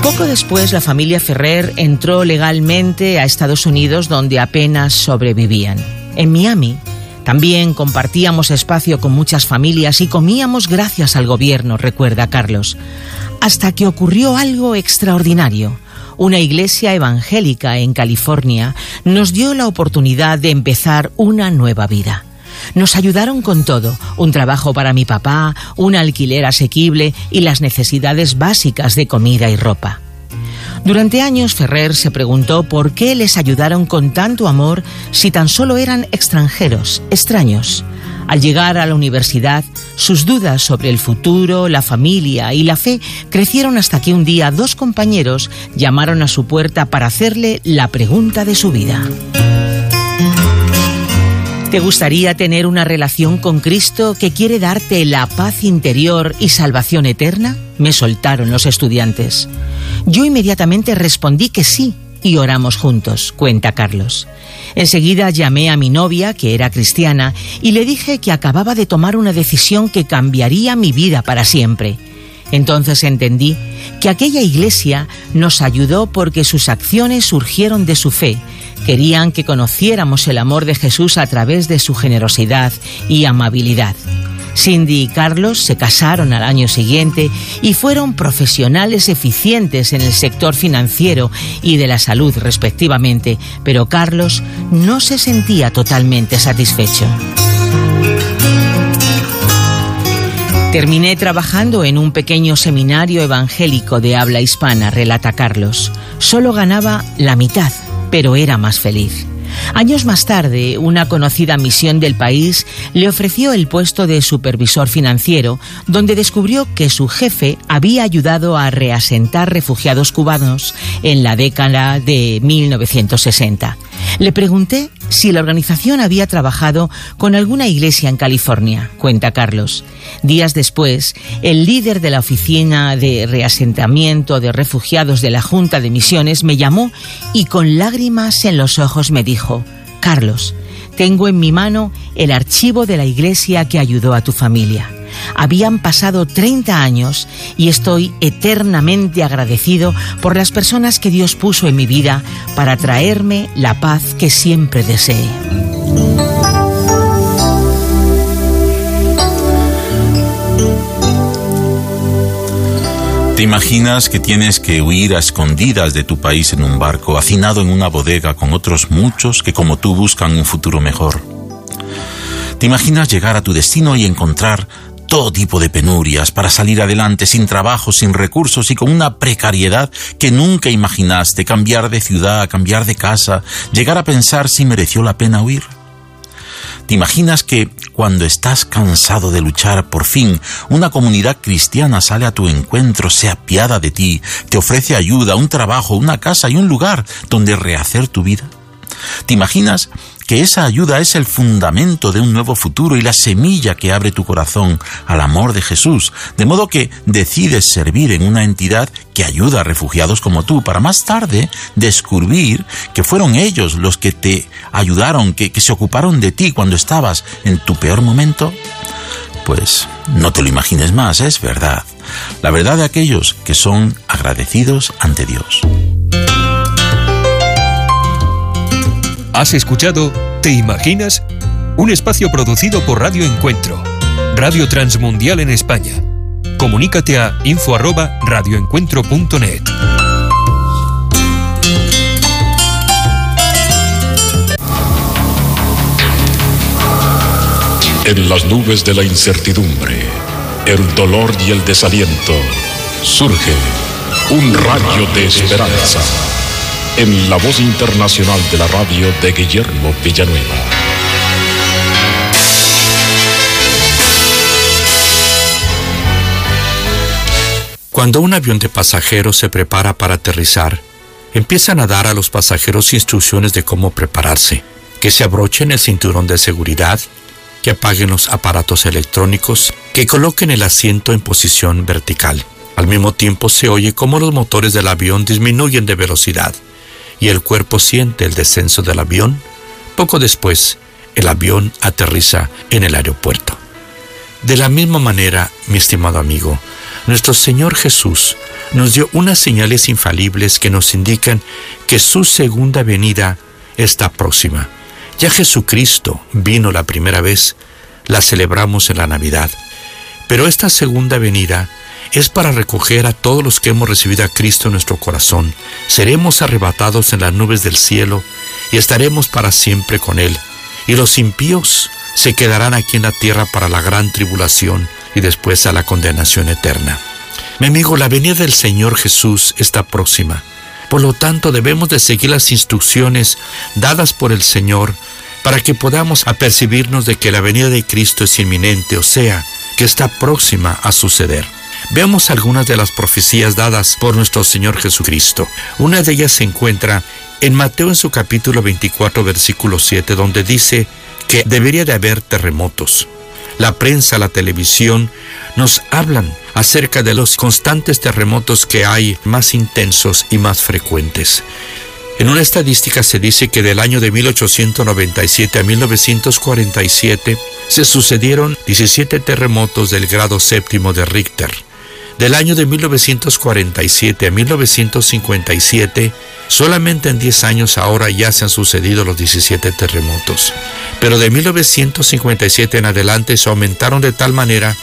Speaker 25: Poco después, la familia Ferrer entró legalmente a Estados Unidos, donde apenas sobrevivían. En Miami, también compartíamos espacio con muchas familias y comíamos gracias al gobierno, recuerda Carlos. Hasta que ocurrió algo extraordinario. Una iglesia evangélica en California nos dio la oportunidad de empezar una nueva vida. Nos ayudaron con todo, un trabajo para mi papá, un alquiler asequible y las necesidades básicas de comida y ropa. Durante años Ferrer se preguntó por qué les ayudaron con tanto amor si tan solo eran extranjeros, extraños. Al llegar a la universidad, sus dudas sobre el futuro, la familia y la fe crecieron hasta que un día dos compañeros llamaron a su puerta para hacerle la pregunta de su vida. ¿Te gustaría tener una relación con Cristo que quiere darte la paz interior y salvación eterna? Me soltaron los estudiantes. Yo inmediatamente respondí que sí y oramos juntos, cuenta Carlos. Enseguida llamé a mi novia, que era cristiana, y le dije que acababa de tomar una decisión que cambiaría mi vida para siempre. Entonces entendí que aquella iglesia nos ayudó porque sus acciones surgieron de su fe. Querían que conociéramos el amor de Jesús a través de su generosidad y amabilidad. Cindy y Carlos se casaron al año siguiente y fueron profesionales eficientes en el sector financiero y de la salud respectivamente, pero Carlos no se sentía totalmente satisfecho. Terminé trabajando en un pequeño seminario evangélico de habla hispana, relata Carlos. Solo ganaba la mitad, pero era más feliz. Años más tarde, una conocida misión del país le ofreció el puesto de supervisor financiero, donde descubrió que su jefe había ayudado a reasentar refugiados cubanos en la década de 1960. Le pregunté si la organización había trabajado con alguna iglesia en California, cuenta Carlos. Días después, el líder de la oficina de reasentamiento de refugiados de la Junta de Misiones me llamó y con lágrimas en los ojos me dijo, Carlos, tengo en mi mano el archivo de la iglesia que ayudó a tu familia. Habían pasado 30 años y estoy eternamente agradecido por las personas que Dios puso en mi vida para traerme la paz que siempre deseé.
Speaker 26: ¿Te imaginas que tienes que huir a escondidas de tu país en un barco, hacinado en una bodega con otros muchos que como tú buscan un futuro mejor? ¿Te imaginas llegar a tu destino y encontrar todo tipo de penurias para salir adelante sin trabajo, sin recursos y con una precariedad que nunca imaginaste, cambiar de ciudad, cambiar de casa, llegar a pensar si mereció la pena huir? ¿Te imaginas que cuando estás cansado de luchar, por fin una comunidad cristiana sale a tu encuentro, se apiada de ti, te ofrece ayuda, un trabajo, una casa y un lugar donde rehacer tu vida? ¿Te imaginas que esa ayuda es el fundamento de un nuevo futuro y la semilla que abre tu corazón al amor de Jesús, de modo que decides servir en una entidad que ayuda a refugiados como tú, para más tarde descubrir que fueron ellos los que te ayudaron, que, que se ocuparon de ti cuando estabas en tu peor momento? Pues no te lo imagines más, es verdad. La verdad de aquellos que son agradecidos ante Dios.
Speaker 16: Has escuchado ¿Te imaginas? Un espacio producido por Radio Encuentro, Radio Transmundial en España. Comunícate a info@radioencuentro.net.
Speaker 1: En las nubes de la incertidumbre, el dolor y el desaliento, surge un rayo de esperanza en la voz internacional de la radio de Guillermo Villanueva.
Speaker 27: Cuando un avión de pasajeros se prepara para aterrizar, empiezan a dar a los pasajeros instrucciones de cómo prepararse, que se abrochen el cinturón de seguridad, que apaguen los aparatos electrónicos, que coloquen el asiento en posición vertical. Al mismo tiempo se oye cómo los motores del avión disminuyen de velocidad y el cuerpo siente el descenso del avión. Poco después, el avión aterriza en el aeropuerto. De la misma manera, mi estimado amigo, nuestro Señor Jesús nos dio unas señales infalibles que nos indican que su segunda venida está próxima. Ya Jesucristo vino la primera vez, la celebramos en la Navidad, pero esta segunda venida es para recoger a todos los que hemos recibido a Cristo en nuestro corazón. Seremos arrebatados en las nubes del cielo y estaremos para siempre con Él. Y los impíos se quedarán aquí en la tierra para la gran tribulación y después a la condenación eterna. Mi amigo, la venida del Señor Jesús está próxima. Por lo tanto, debemos de seguir las instrucciones dadas por el Señor para que podamos apercibirnos de que la venida de Cristo es inminente, o sea, que está próxima a suceder. Veamos algunas de las profecías dadas por nuestro Señor Jesucristo. Una de ellas se encuentra en Mateo en su capítulo 24, versículo 7, donde dice que debería de haber terremotos. La prensa, la televisión nos hablan acerca de los constantes terremotos que hay más intensos y más frecuentes. En una estadística se dice que del año de 1897 a 1947 se sucedieron 17 terremotos del grado séptimo de Richter. Del año de 1947 a 1957, solamente en 10 años ahora ya se han sucedido los 17 terremotos. Pero de 1957 en adelante se aumentaron de tal manera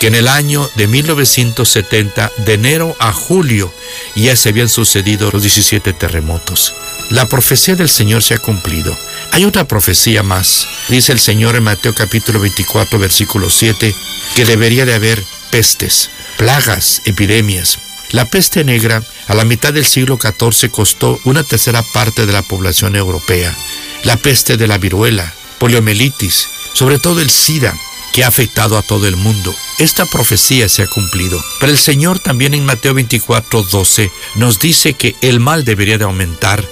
Speaker 27: que en el año de 1970, de enero a julio, ya se habían sucedido los 17 terremotos. La profecía del Señor se ha cumplido. Hay otra profecía más. Dice el Señor en Mateo capítulo 24, versículo 7, que debería de haber pestes, plagas, epidemias. La peste negra a la mitad del siglo XIV costó una tercera parte de la población europea. La peste de la viruela, poliomielitis, sobre todo el SIDA, que ha afectado a todo el mundo. Esta profecía se ha cumplido. Pero el Señor también en Mateo 24, 12 nos dice que el mal debería de aumentar,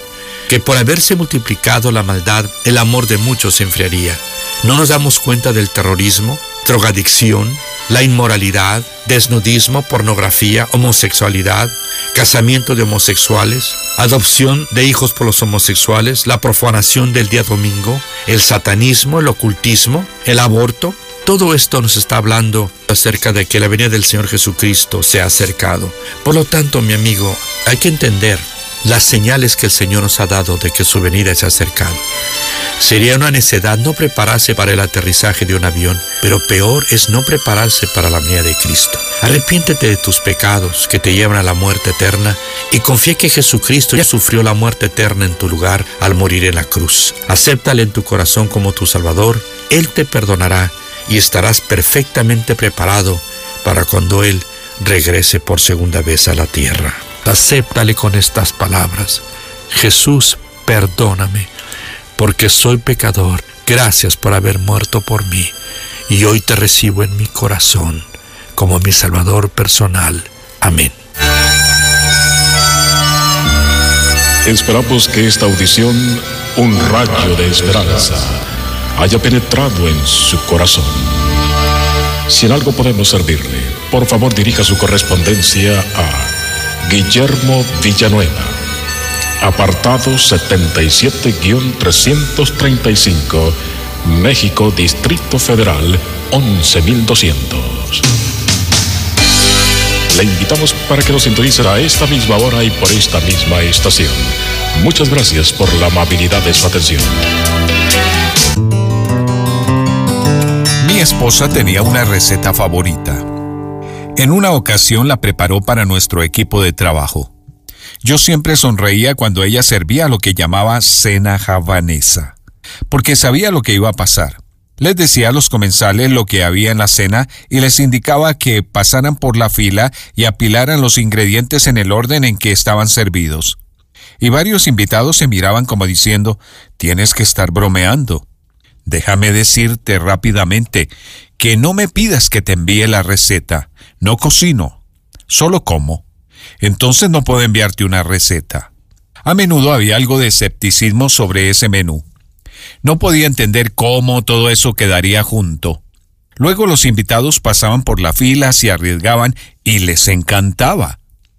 Speaker 27: que por haberse multiplicado la maldad, el amor de muchos se enfriaría. No nos damos cuenta del terrorismo, drogadicción, la inmoralidad, desnudismo, pornografía, homosexualidad, casamiento de homosexuales, adopción de hijos por los homosexuales, la profanación del día domingo, el satanismo, el ocultismo, el aborto. Todo esto nos está hablando acerca de que la venida del Señor Jesucristo se ha acercado. Por lo tanto, mi amigo, hay que entender las señales que el Señor nos ha dado de que su venida se ha acercado. Sería una necedad no prepararse para el aterrizaje de un avión, pero peor es no prepararse para la venida de Cristo. Arrepiéntete de tus pecados que te llevan a la muerte eterna y confía que Jesucristo ya sufrió la muerte eterna en tu lugar al morir en la cruz. Acéptale en tu corazón como tu Salvador, Él te perdonará y estarás perfectamente preparado para cuando Él regrese por segunda vez a la tierra. Acéptale con estas palabras. Jesús, perdóname porque soy pecador. Gracias por haber muerto por mí y hoy te recibo en mi corazón como mi Salvador personal. Amén.
Speaker 1: Esperamos que esta audición, un rayo de esperanza, haya penetrado en su corazón. Si en algo podemos servirle, por favor dirija su correspondencia a Guillermo Villanueva apartado 77-335, México, Distrito Federal, 11200. Le invitamos para que nos sintonice a esta misma hora y por esta misma estación. Muchas gracias por la amabilidad de su atención.
Speaker 28: Mi esposa tenía una receta favorita. En una ocasión la preparó para nuestro equipo de trabajo. Yo siempre sonreía cuando ella servía lo que llamaba cena javanesa, porque sabía lo que iba a pasar. Les decía a los comensales lo que había en la cena y les indicaba que pasaran por la fila y apilaran los ingredientes en el orden en que estaban servidos. Y varios invitados se miraban como diciendo, tienes que estar bromeando. Déjame decirte rápidamente que no me pidas que te envíe la receta. No cocino, solo como entonces no puedo enviarte una receta. A menudo había algo de escepticismo sobre ese menú. No podía entender cómo todo eso quedaría junto. Luego los invitados pasaban por la fila, se arriesgaban y les encantaba.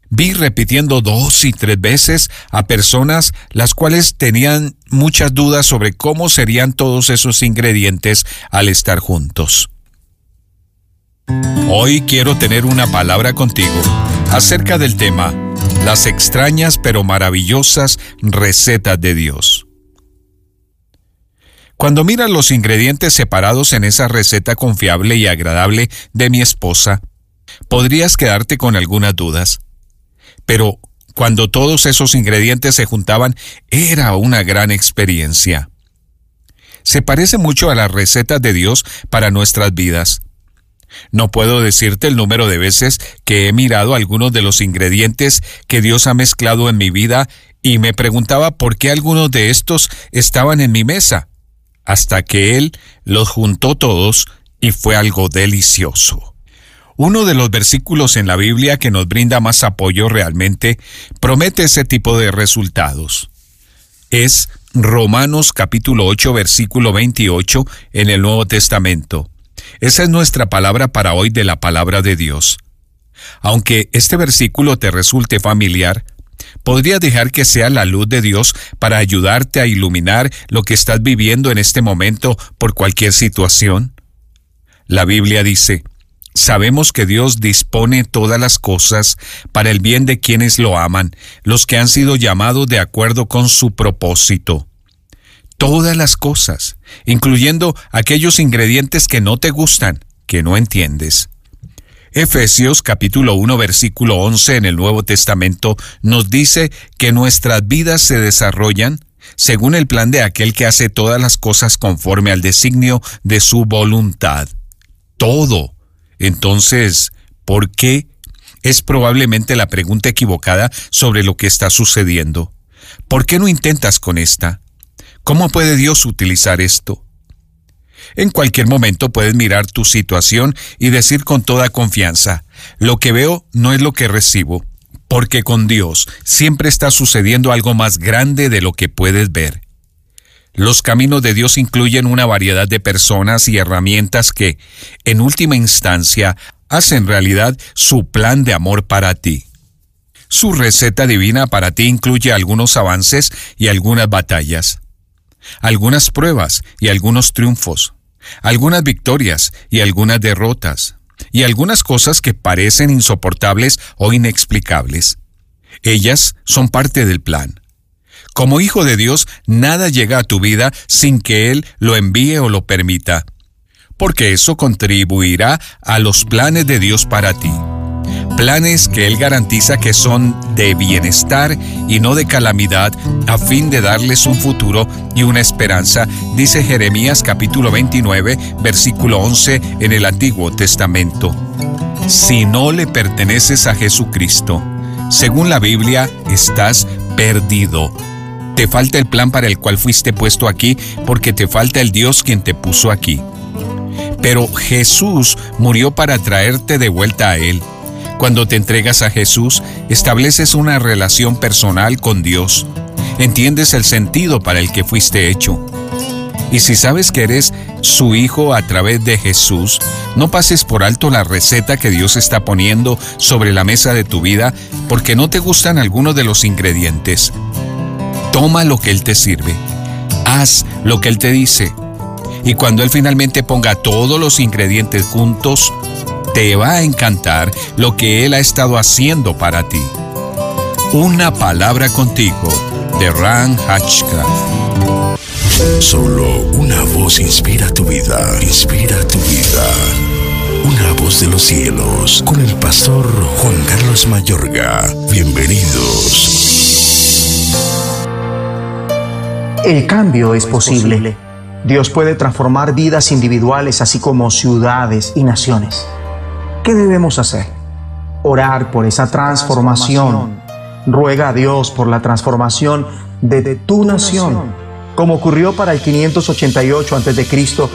Speaker 28: Vi repitiendo dos y tres veces a personas las cuales tenían muchas dudas sobre cómo serían todos esos ingredientes al estar juntos. Hoy quiero tener una palabra contigo acerca del tema Las extrañas pero maravillosas recetas de Dios. Cuando miras los ingredientes separados en esa receta confiable y agradable de mi esposa, podrías quedarte con algunas dudas. Pero cuando todos esos ingredientes se juntaban, era una gran experiencia. Se parece mucho a las recetas de Dios para nuestras vidas. No puedo decirte el número de veces que he mirado algunos de los ingredientes que Dios ha mezclado en mi vida y me preguntaba por qué algunos de estos estaban en mi mesa, hasta que Él los juntó todos y fue algo delicioso. Uno de los versículos en la Biblia que nos brinda más apoyo realmente promete ese tipo de resultados. Es Romanos capítulo 8 versículo 28 en el Nuevo Testamento. Esa es nuestra palabra para hoy de la palabra de Dios. Aunque este versículo te resulte familiar, ¿podría dejar que sea la luz de Dios para ayudarte a iluminar lo que estás viviendo en este momento por cualquier situación? La Biblia dice, Sabemos que Dios dispone todas las cosas para el bien de quienes lo aman, los que han sido llamados de acuerdo con su propósito todas las cosas, incluyendo aquellos ingredientes que no te gustan, que no entiendes. Efesios capítulo 1 versículo 11 en el Nuevo Testamento nos dice que nuestras vidas se desarrollan según el plan de aquel que hace todas las cosas conforme al designio de su voluntad. Todo. Entonces, ¿por qué? Es probablemente la pregunta equivocada sobre lo que está sucediendo. ¿Por qué no intentas con esta? ¿Cómo puede Dios utilizar esto? En cualquier momento puedes mirar tu situación y decir con toda confianza, lo que veo no es lo que recibo, porque con Dios siempre está sucediendo algo más grande de lo que puedes ver. Los caminos de Dios incluyen una variedad de personas y herramientas que, en última instancia, hacen realidad su plan de amor para ti. Su receta divina para ti incluye algunos avances y algunas batallas algunas pruebas y algunos triunfos, algunas victorias y algunas derrotas, y algunas cosas que parecen insoportables o inexplicables. Ellas son parte del plan. Como hijo de Dios, nada llega a tu vida sin que Él lo envíe o lo permita, porque eso contribuirá a los planes de Dios para ti. Planes que Él garantiza que son de bienestar y no de calamidad, a fin de darles un futuro y una esperanza, dice Jeremías capítulo 29, versículo 11 en el Antiguo Testamento. Si no le perteneces a Jesucristo, según la Biblia, estás perdido. Te falta el plan para el cual fuiste puesto aquí porque te falta el Dios quien te puso aquí. Pero Jesús murió para traerte de vuelta a Él. Cuando te entregas a Jesús, estableces una relación personal con Dios. Entiendes el sentido para el que fuiste hecho. Y si sabes que eres su hijo a través de Jesús, no pases por alto la receta que Dios está poniendo sobre la mesa de tu vida porque no te gustan algunos de los ingredientes. Toma lo que Él te sirve. Haz lo que Él te dice. Y cuando Él finalmente ponga todos los ingredientes juntos, te va a encantar lo que Él ha estado haciendo para ti. Una palabra contigo de Ran Hatchcraft.
Speaker 1: Solo una voz inspira tu vida, inspira tu vida. Una voz de los cielos, con el pastor Juan Carlos Mayorga. Bienvenidos.
Speaker 29: El cambio es posible. Dios puede transformar vidas individuales así como ciudades y naciones. ¿Qué debemos hacer? Orar por esa transformación. Ruega a Dios por la transformación de tu nación. Como ocurrió para el 588 a.C.,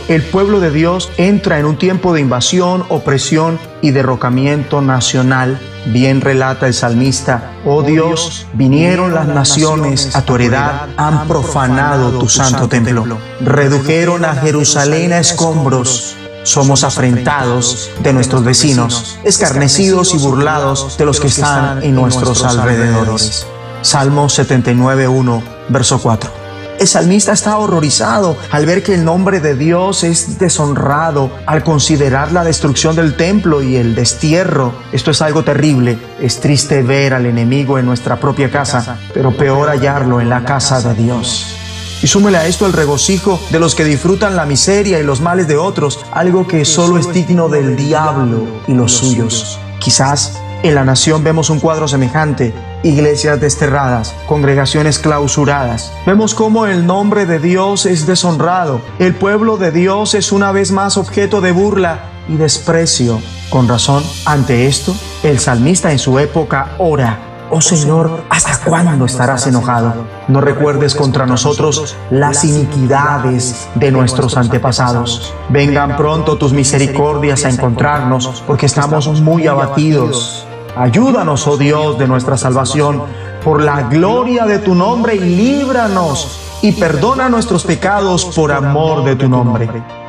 Speaker 29: el pueblo de Dios entra en un tiempo de invasión, opresión y derrocamiento nacional. Bien relata el salmista, oh Dios, vinieron las naciones a tu heredad, han profanado tu santo templo, redujeron a Jerusalén a escombros. Somos afrentados de nuestros vecinos, escarnecidos y burlados de los que están en nuestros alrededores. Salmo 79.1, verso 4. El salmista está horrorizado al ver que el nombre de Dios es deshonrado, al considerar la destrucción del templo y el destierro. Esto es algo terrible. Es triste ver al enemigo en nuestra propia casa, pero peor hallarlo en la casa de Dios. Y súmele a esto el regocijo de los que disfrutan la miseria y los males de otros, algo que solo es digno del diablo y los suyos. Quizás en la nación vemos un cuadro semejante, iglesias desterradas, congregaciones clausuradas. Vemos cómo el nombre de Dios es deshonrado, el pueblo de Dios es una vez más objeto de burla y desprecio. Con razón, ante esto, el salmista en su época ora, Oh Señor, ¿hasta cuándo estarás enojado? No recuerdes contra nosotros las iniquidades de nuestros antepasados. Vengan pronto tus misericordias a encontrarnos, porque estamos muy abatidos. Ayúdanos, oh Dios, de nuestra salvación, por la gloria de tu nombre y líbranos y perdona nuestros pecados por amor de tu nombre.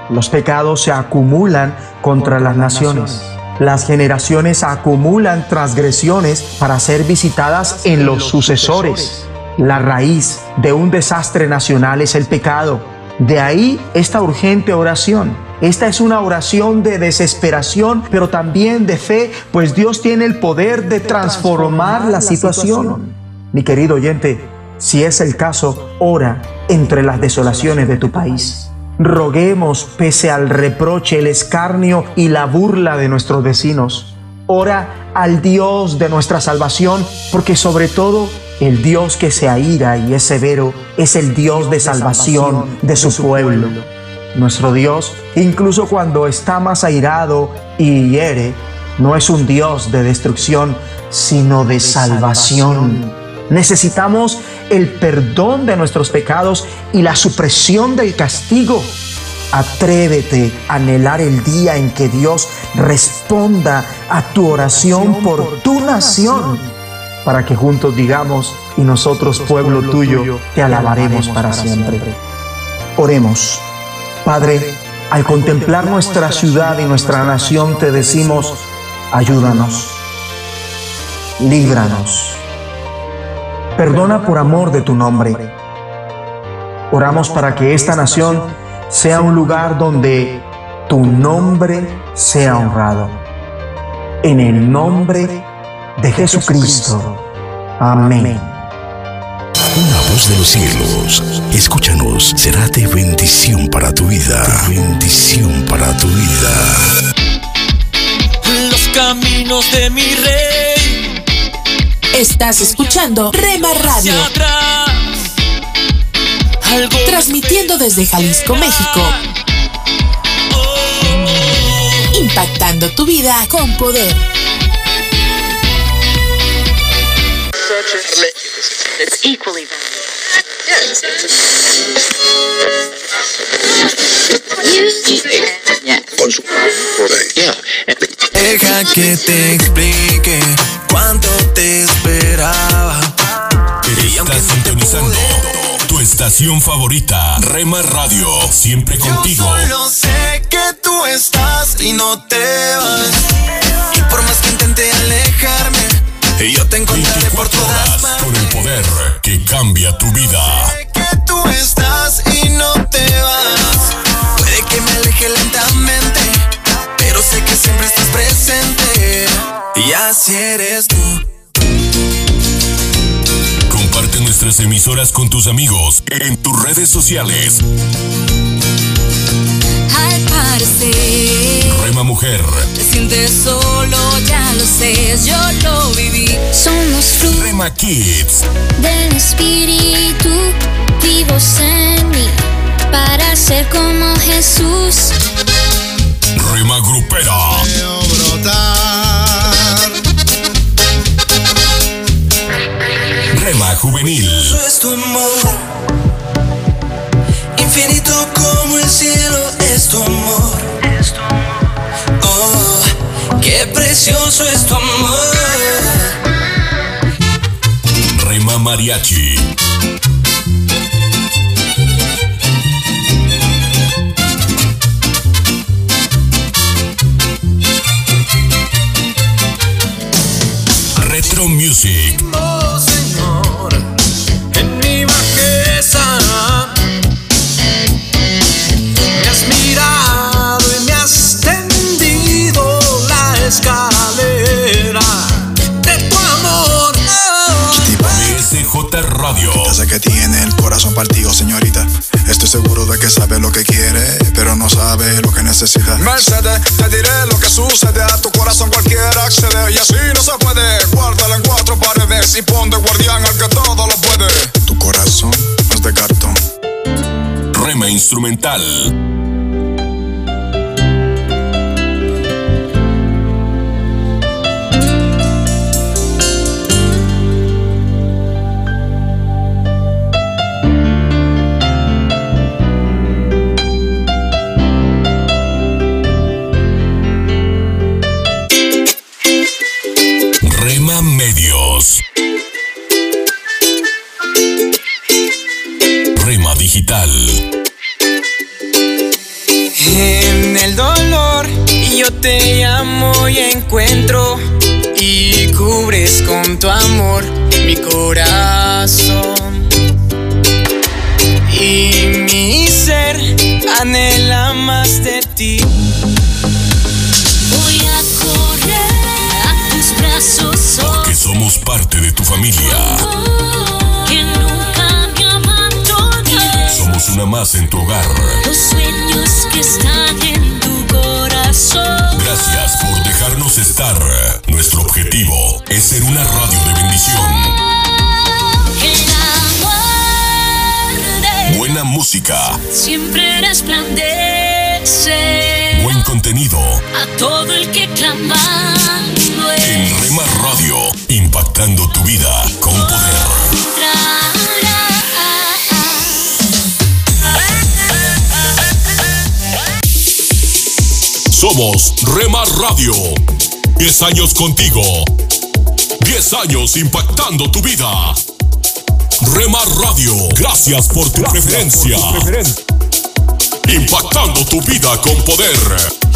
Speaker 29: Los pecados se acumulan contra las naciones. Las generaciones acumulan transgresiones para ser visitadas en los sucesores. La raíz de un desastre nacional es el pecado. De ahí esta urgente oración. Esta es una oración de desesperación, pero también de fe, pues Dios tiene el poder de transformar la situación. Mi querido oyente, si es el caso, ora entre las desolaciones de tu país. Roguemos, pese al reproche, el escarnio y la burla de nuestros vecinos. Ora al Dios de nuestra salvación, porque sobre todo el Dios que se aira y es severo es el Dios de salvación de su pueblo. Nuestro Dios, incluso cuando está más airado y hiere, no es un Dios de destrucción, sino de salvación. Necesitamos el perdón de nuestros pecados y la supresión del castigo. Atrévete a anhelar el día en que Dios responda a tu oración por tu nación, para que juntos digamos, y nosotros pueblo tuyo, te alabaremos para siempre. Oremos. Padre, al contemplar nuestra ciudad y nuestra nación te decimos, ayúdanos, líbranos, perdona por amor de tu nombre. Oramos para que esta nación sea un lugar donde tu nombre sea honrado. En el nombre de Jesucristo. Amén.
Speaker 30: una voz de los cielos. Escúchanos, será de bendición para tu vida. De bendición para tu vida.
Speaker 31: Los caminos de mi rey.
Speaker 8: Estás escuchando Rema Radio. Transmitiendo desde Jalisco, México. Impactando tu vida con poder.
Speaker 9: Deja que te explique cuánto te esperaba.
Speaker 1: Estás sintonizando tu estación favorita, Rema Radio, siempre contigo.
Speaker 9: Yo solo sé que tú estás y no te vas. Y por más que intente alejarme, yo te encontraré por
Speaker 1: 24
Speaker 9: todas
Speaker 1: horas con el poder que cambia tu vida.
Speaker 9: que tú estás y no te vas. Puede que me aleje lentamente, pero sé que siempre estás presente. Y así eres tú.
Speaker 1: Comparte nuestras emisoras con tus amigos en tus redes sociales.
Speaker 32: Al parecer,
Speaker 1: Rema Mujer,
Speaker 32: te sientes solo, ya lo sé, yo lo viví. Somos frutos
Speaker 1: Rema Kids,
Speaker 32: del espíritu vivos en mí para ser como Jesús.
Speaker 1: Rema Grupera, Rema Juvenil,
Speaker 9: es tu amor. Infinito como el cielo es tu amor. Oh, qué precioso es tu amor.
Speaker 1: Rema Mariachi, Retro Music,
Speaker 9: Oh Señor, en mi bajeza me has mirado y me has tendido la escalera de tu amor.
Speaker 1: SJ Radio,
Speaker 33: Desde que tiene el corazón partido, señorita. Estoy seguro de que sabe lo que quiere, lo que necesita.
Speaker 34: Mercedes, te diré lo que sucede a tu corazón cualquiera accede y así no se puede. Guárdala en cuatro paredes y pon de guardián al que todo lo puede.
Speaker 33: Tu corazón es de cartón.
Speaker 1: Rema Instrumental,
Speaker 32: están en tu corazón.
Speaker 1: Gracias por dejarnos estar. Nuestro objetivo es ser una radio de bendición.
Speaker 32: El
Speaker 1: Buena música,
Speaker 32: siempre resplandece
Speaker 1: buen contenido.
Speaker 32: a todo el que clamando
Speaker 1: En Rema Radio, impactando tu vida con Somos Rema Radio. 10 años contigo. 10 años impactando tu vida. Rema Radio, gracias por tu preferencia. Impactando tu vida con poder.